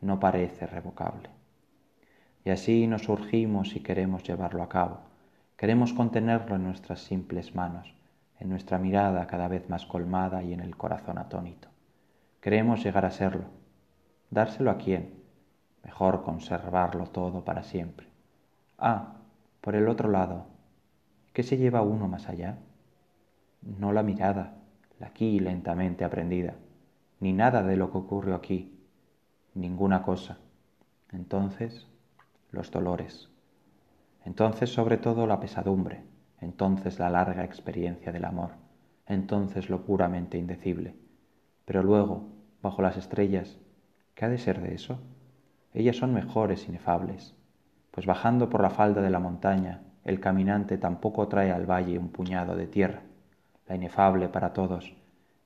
Speaker 1: no parece revocable. Y así nos urgimos y queremos llevarlo a cabo. Queremos contenerlo en nuestras simples manos, en nuestra mirada cada vez más colmada y en el corazón atónito. Queremos llegar a serlo. ¿Dárselo a quién? Mejor conservarlo todo para siempre. Ah, por el otro lado, ¿qué se lleva uno más allá? No la mirada, la aquí lentamente aprendida, ni nada de lo que ocurrió aquí, ninguna cosa. Entonces, los dolores. Entonces sobre todo la pesadumbre, entonces la larga experiencia del amor, entonces lo puramente indecible. Pero luego, bajo las estrellas, ¿qué ha de ser de eso? Ellas son mejores, inefables, pues bajando por la falda de la montaña, el caminante tampoco trae al valle un puñado de tierra, la inefable para todos,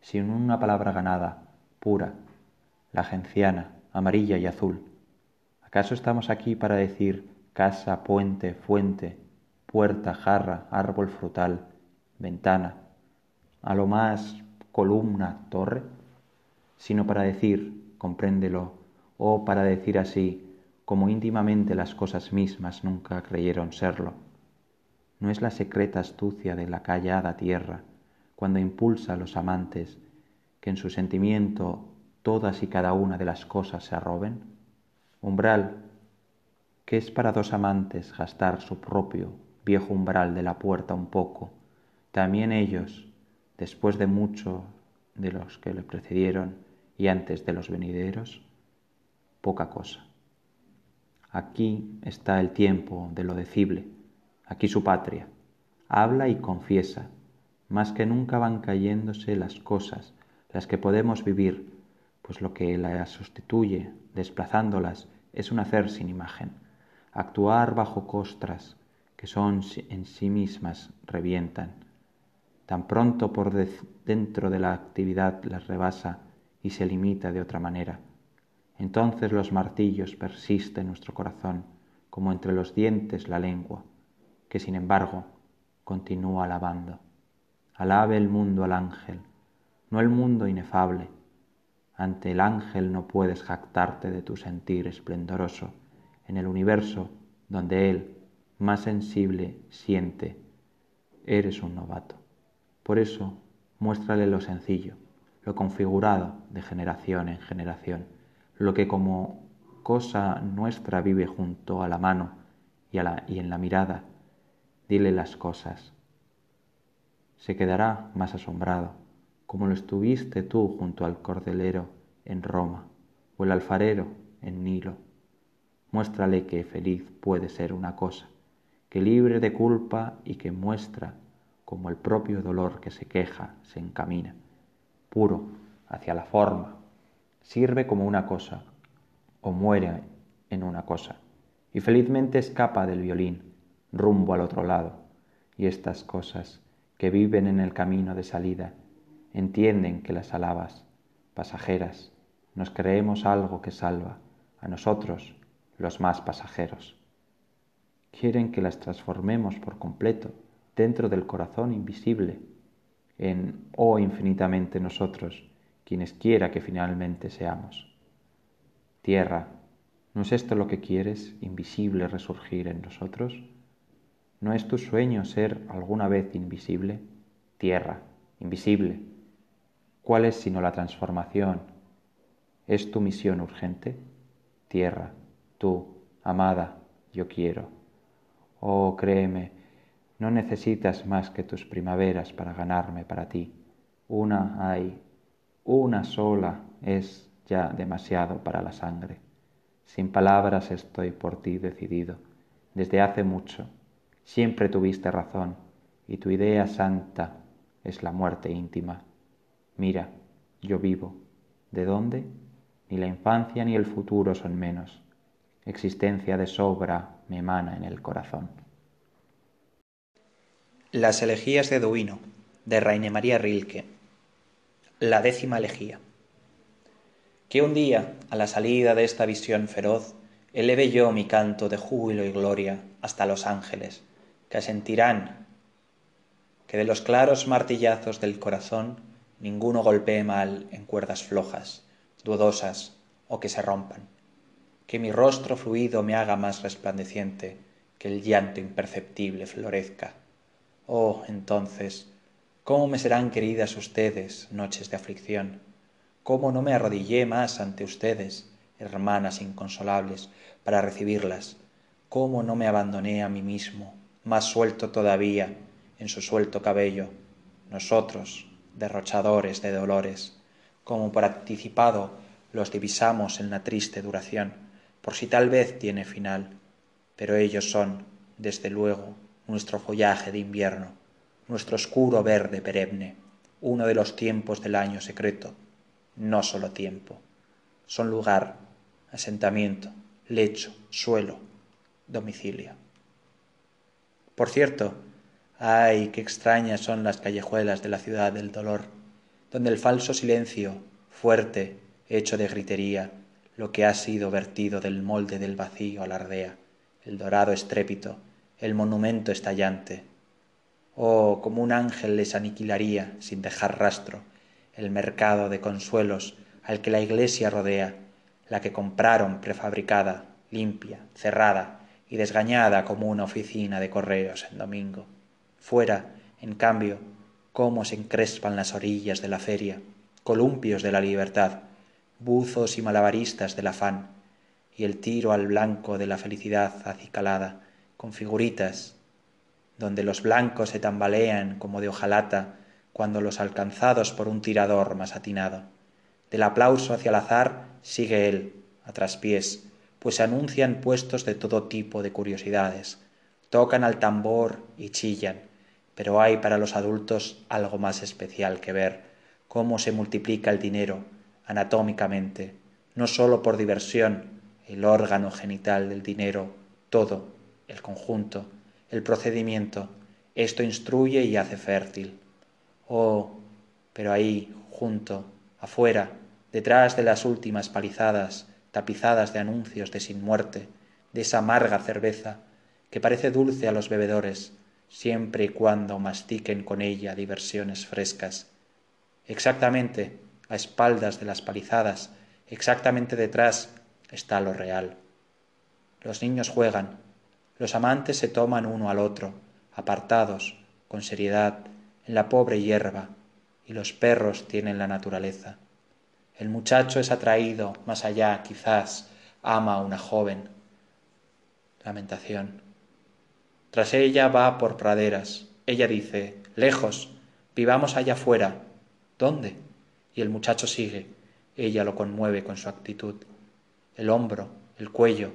Speaker 1: sin una palabra ganada, pura, la genciana, amarilla y azul, ¿Acaso estamos aquí para decir casa, puente, fuente, puerta, jarra, árbol frutal, ventana, a lo más columna, torre? Sino para decir, compréndelo, o para decir así, como íntimamente las cosas mismas nunca creyeron serlo. ¿No es la secreta astucia de la callada tierra cuando impulsa a los amantes que en su sentimiento todas y cada una de las cosas se arroben? Umbral, que es para dos amantes gastar su propio viejo umbral de la puerta un poco, también ellos, después de mucho de los que le precedieron y antes de los venideros, poca cosa. Aquí está el tiempo de lo decible,
Speaker 2: aquí su patria. Habla y confiesa. Más que nunca van cayéndose las cosas, las que podemos vivir, pues lo que las sustituye, desplazándolas, es un hacer sin imagen, actuar bajo costras que son en sí mismas revientan. Tan pronto por dentro de la actividad las rebasa y se limita de otra manera. Entonces los martillos persisten en nuestro corazón, como entre los dientes la lengua, que sin embargo continúa alabando. Alabe el mundo al ángel, no el mundo inefable. Ante el ángel no puedes jactarte de tu sentir esplendoroso en el universo donde él, más sensible, siente. Eres un novato. Por eso, muéstrale lo sencillo, lo configurado de generación en generación, lo que como cosa nuestra vive junto a la mano y, y en la mirada. Dile las cosas. Se quedará más asombrado, como lo estuviste tú junto al cordelero en Roma o el alfarero en Nilo. Muéstrale que feliz puede ser una cosa, que libre de culpa y que muestra como el propio dolor que se queja se encamina, puro, hacia la forma, sirve como una cosa o muere en una cosa, y felizmente escapa del violín rumbo al otro lado, y estas cosas que viven en el camino de salida entienden que las alabas, pasajeras, nos creemos algo que salva a nosotros los más pasajeros. Quieren que las transformemos por completo dentro del corazón invisible, en oh infinitamente nosotros, quienes quiera que finalmente seamos. Tierra, ¿no es esto lo que quieres, invisible, resurgir en nosotros? ¿No es tu sueño ser alguna vez invisible? Tierra, invisible. ¿Cuál es sino la transformación? ¿Es tu misión urgente? Tierra, tú, amada, yo quiero. Oh, créeme, no necesitas más que tus primaveras para ganarme para ti. Una hay, una sola es ya demasiado para la sangre. Sin palabras estoy por ti decidido. Desde hace mucho, siempre tuviste razón, y tu idea santa es la muerte íntima. Mira, yo vivo. ¿De dónde? Ni la infancia ni el futuro son menos. Existencia de sobra me emana en el corazón.
Speaker 1: Las elegías de Duino, de Raine María Rilke. La décima elegía. Que un día, a la salida de esta visión feroz, eleve yo mi canto de júbilo y gloria hasta los ángeles, que asentirán que de los claros martillazos del corazón ninguno golpee mal en cuerdas flojas, dudosas o que se rompan. Que mi rostro fluido me haga más resplandeciente, que el llanto imperceptible florezca Oh, entonces, ¿cómo me serán queridas ustedes, noches de aflicción? ¿Cómo no me arrodillé más ante ustedes, hermanas inconsolables, para recibirlas? ¿Cómo no me abandoné a mí mismo, más suelto todavía, en su suelto cabello, nosotros, derrochadores de dolores, como por anticipado los divisamos en la triste duración, por si tal vez tiene final, pero ellos son, desde luego, nuestro follaje de invierno, nuestro oscuro verde perenne, uno de los tiempos del año secreto, no solo tiempo. Son lugar, asentamiento, lecho, suelo, domicilio. Por cierto, ay, qué extrañas son las callejuelas de la ciudad del dolor, donde el falso silencio, fuerte, hecho de gritería, lo que ha sido vertido del molde del vacío alardea, el dorado estrépito, el monumento estallante. Oh, como un ángel les aniquilaría, sin dejar rastro, el mercado de consuelos al que la iglesia rodea, la que compraron prefabricada, limpia, cerrada y desgañada como una oficina de correos en domingo. Fuera, en cambio, cómo se encrespan las orillas de la feria, columpios de la libertad, buzos y malabaristas del afán, y el tiro al blanco de la felicidad acicalada, con figuritas, donde los blancos se tambalean como de hojalata cuando los alcanzados por un tirador más atinado. Del aplauso hacia el azar sigue él, a traspiés, pues se anuncian puestos de todo tipo de curiosidades,
Speaker 2: tocan al tambor y chillan, pero hay para los adultos algo más especial que ver cómo se multiplica el dinero anatómicamente, no sólo por diversión, el órgano genital del dinero, todo, el conjunto, el procedimiento, esto instruye y hace fértil. Oh, pero ahí, junto, afuera, detrás de las últimas palizadas, tapizadas de anuncios de sin muerte, de esa amarga cerveza, que parece dulce a los bebedores, siempre y cuando mastiquen con ella diversiones frescas. Exactamente, a espaldas de las palizadas, exactamente detrás, está lo real. Los niños juegan, los amantes se toman uno al otro, apartados, con seriedad, en la pobre hierba, y los perros tienen la naturaleza. El muchacho es atraído, más allá, quizás, ama a una joven. Lamentación. Tras ella va por praderas. Ella dice, lejos, vivamos allá afuera. ¿Dónde? Y el muchacho sigue. Ella lo conmueve con su actitud. El hombro, el cuello.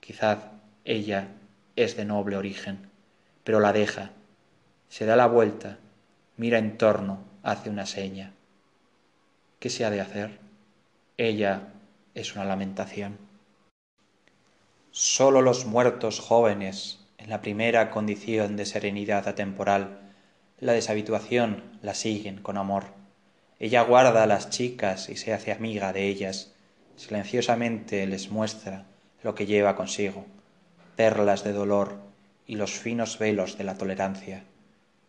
Speaker 2: Quizás ella es de noble origen, pero la deja. Se da la vuelta, mira en torno, hace una seña. ¿Qué se ha de hacer? Ella es una lamentación. Sólo los muertos jóvenes en la primera condición de serenidad atemporal, la deshabituación, la siguen con amor. Ella guarda a las chicas y se hace amiga de ellas, silenciosamente les muestra lo que lleva consigo, perlas de dolor y los finos velos de la tolerancia.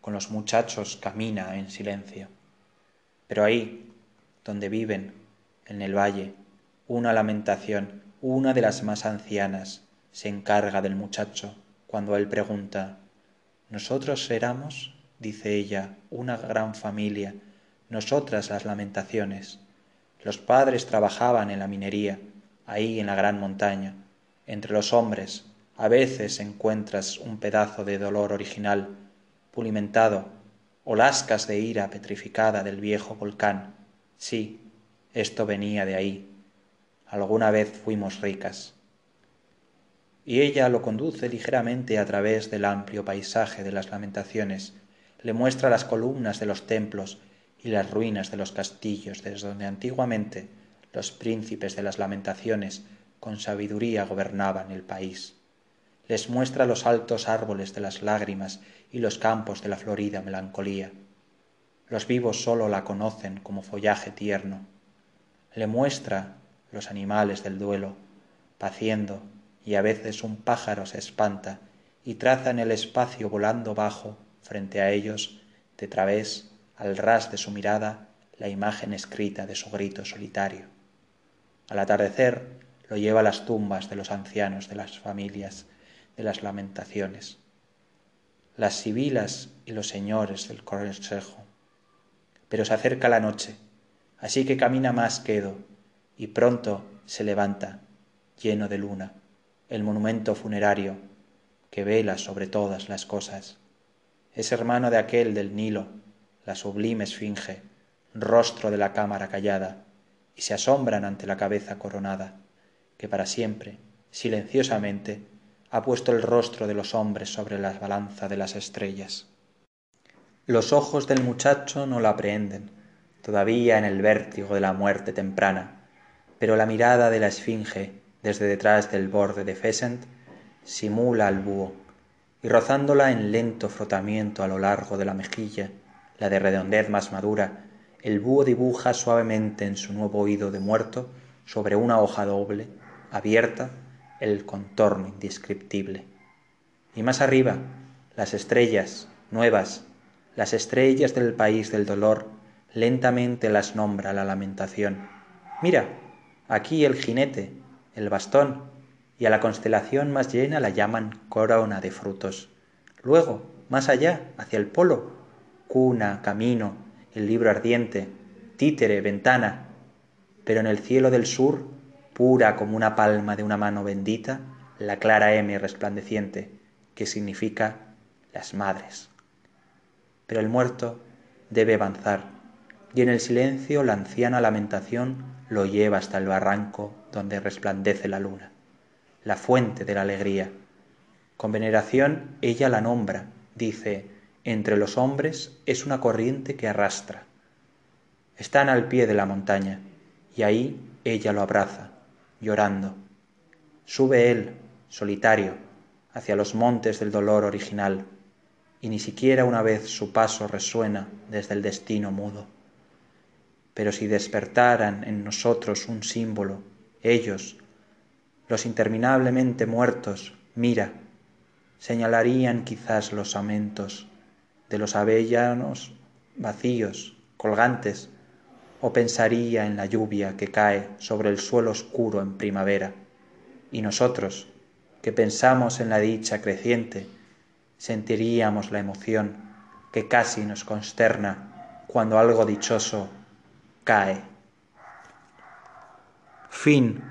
Speaker 2: Con los muchachos camina en silencio. Pero ahí, donde viven, en el valle, una lamentación, una de las más ancianas, se encarga del muchacho cuando él pregunta nosotros éramos dice ella una gran familia nosotras las lamentaciones. Los padres trabajaban en la minería ahí en la gran montaña. Entre los hombres a veces encuentras un pedazo de dolor original pulimentado o lascas de ira petrificada del viejo volcán. Sí esto venía de ahí. Alguna vez fuimos ricas y ella lo conduce ligeramente a través del amplio paisaje de las lamentaciones, le muestra las columnas de los templos y las ruinas de los castillos desde donde antiguamente los príncipes de las lamentaciones con sabiduría gobernaban el país. Les muestra los altos árboles de las lágrimas y los campos de la florida melancolía. Los vivos sólo la conocen como follaje tierno. Le muestra los animales del duelo, paciendo y a veces un pájaro se espanta y traza en el espacio volando bajo frente a ellos de través al ras de su mirada la imagen escrita de su grito solitario. Al atardecer lo lleva a las tumbas de los ancianos de las familias de las lamentaciones, las sibilas y los señores del consejo. Pero se acerca la noche, así que camina más quedo y pronto se levanta lleno de luna el monumento funerario que vela sobre todas las cosas. Es hermano de aquel del Nilo, la sublime esfinge, rostro de la cámara callada, y se asombran ante la cabeza coronada, que para siempre, silenciosamente, ha puesto el rostro de los hombres sobre la balanza de las estrellas. Los ojos del muchacho no la aprehenden, todavía en el vértigo de la muerte temprana, pero la mirada de la esfinge desde detrás del borde de Pheasant, simula al búho, y rozándola en lento frotamiento a lo largo de la mejilla, la de redondez más madura, el búho dibuja suavemente en su nuevo oído de muerto, sobre una hoja doble, abierta, el contorno indescriptible. Y más arriba, las estrellas, nuevas, las estrellas del país del dolor, lentamente las nombra la lamentación. Mira, aquí el jinete, el bastón, y a la constelación más llena la llaman corona de frutos. Luego, más allá, hacia el polo, cuna, camino, el libro ardiente, títere, ventana, pero en el cielo del sur, pura como una palma de una mano bendita, la clara M resplandeciente, que significa las madres. Pero el muerto debe avanzar, y en el silencio la anciana lamentación lo lleva hasta el barranco donde resplandece la luna, la fuente de la alegría. Con veneración ella la nombra, dice, entre los hombres es una corriente que arrastra. Están al pie de la montaña, y ahí ella lo abraza, llorando. Sube él, solitario, hacia los montes del dolor original, y ni siquiera una vez su paso resuena desde el destino mudo. Pero si despertaran en nosotros un símbolo, ellos, los interminablemente muertos, mira, señalarían quizás los amentos de los avellanos vacíos, colgantes, o pensaría en la lluvia que cae sobre el suelo oscuro en primavera, y nosotros, que pensamos en la dicha creciente, sentiríamos la emoción que casi nos consterna cuando algo dichoso cae. Fin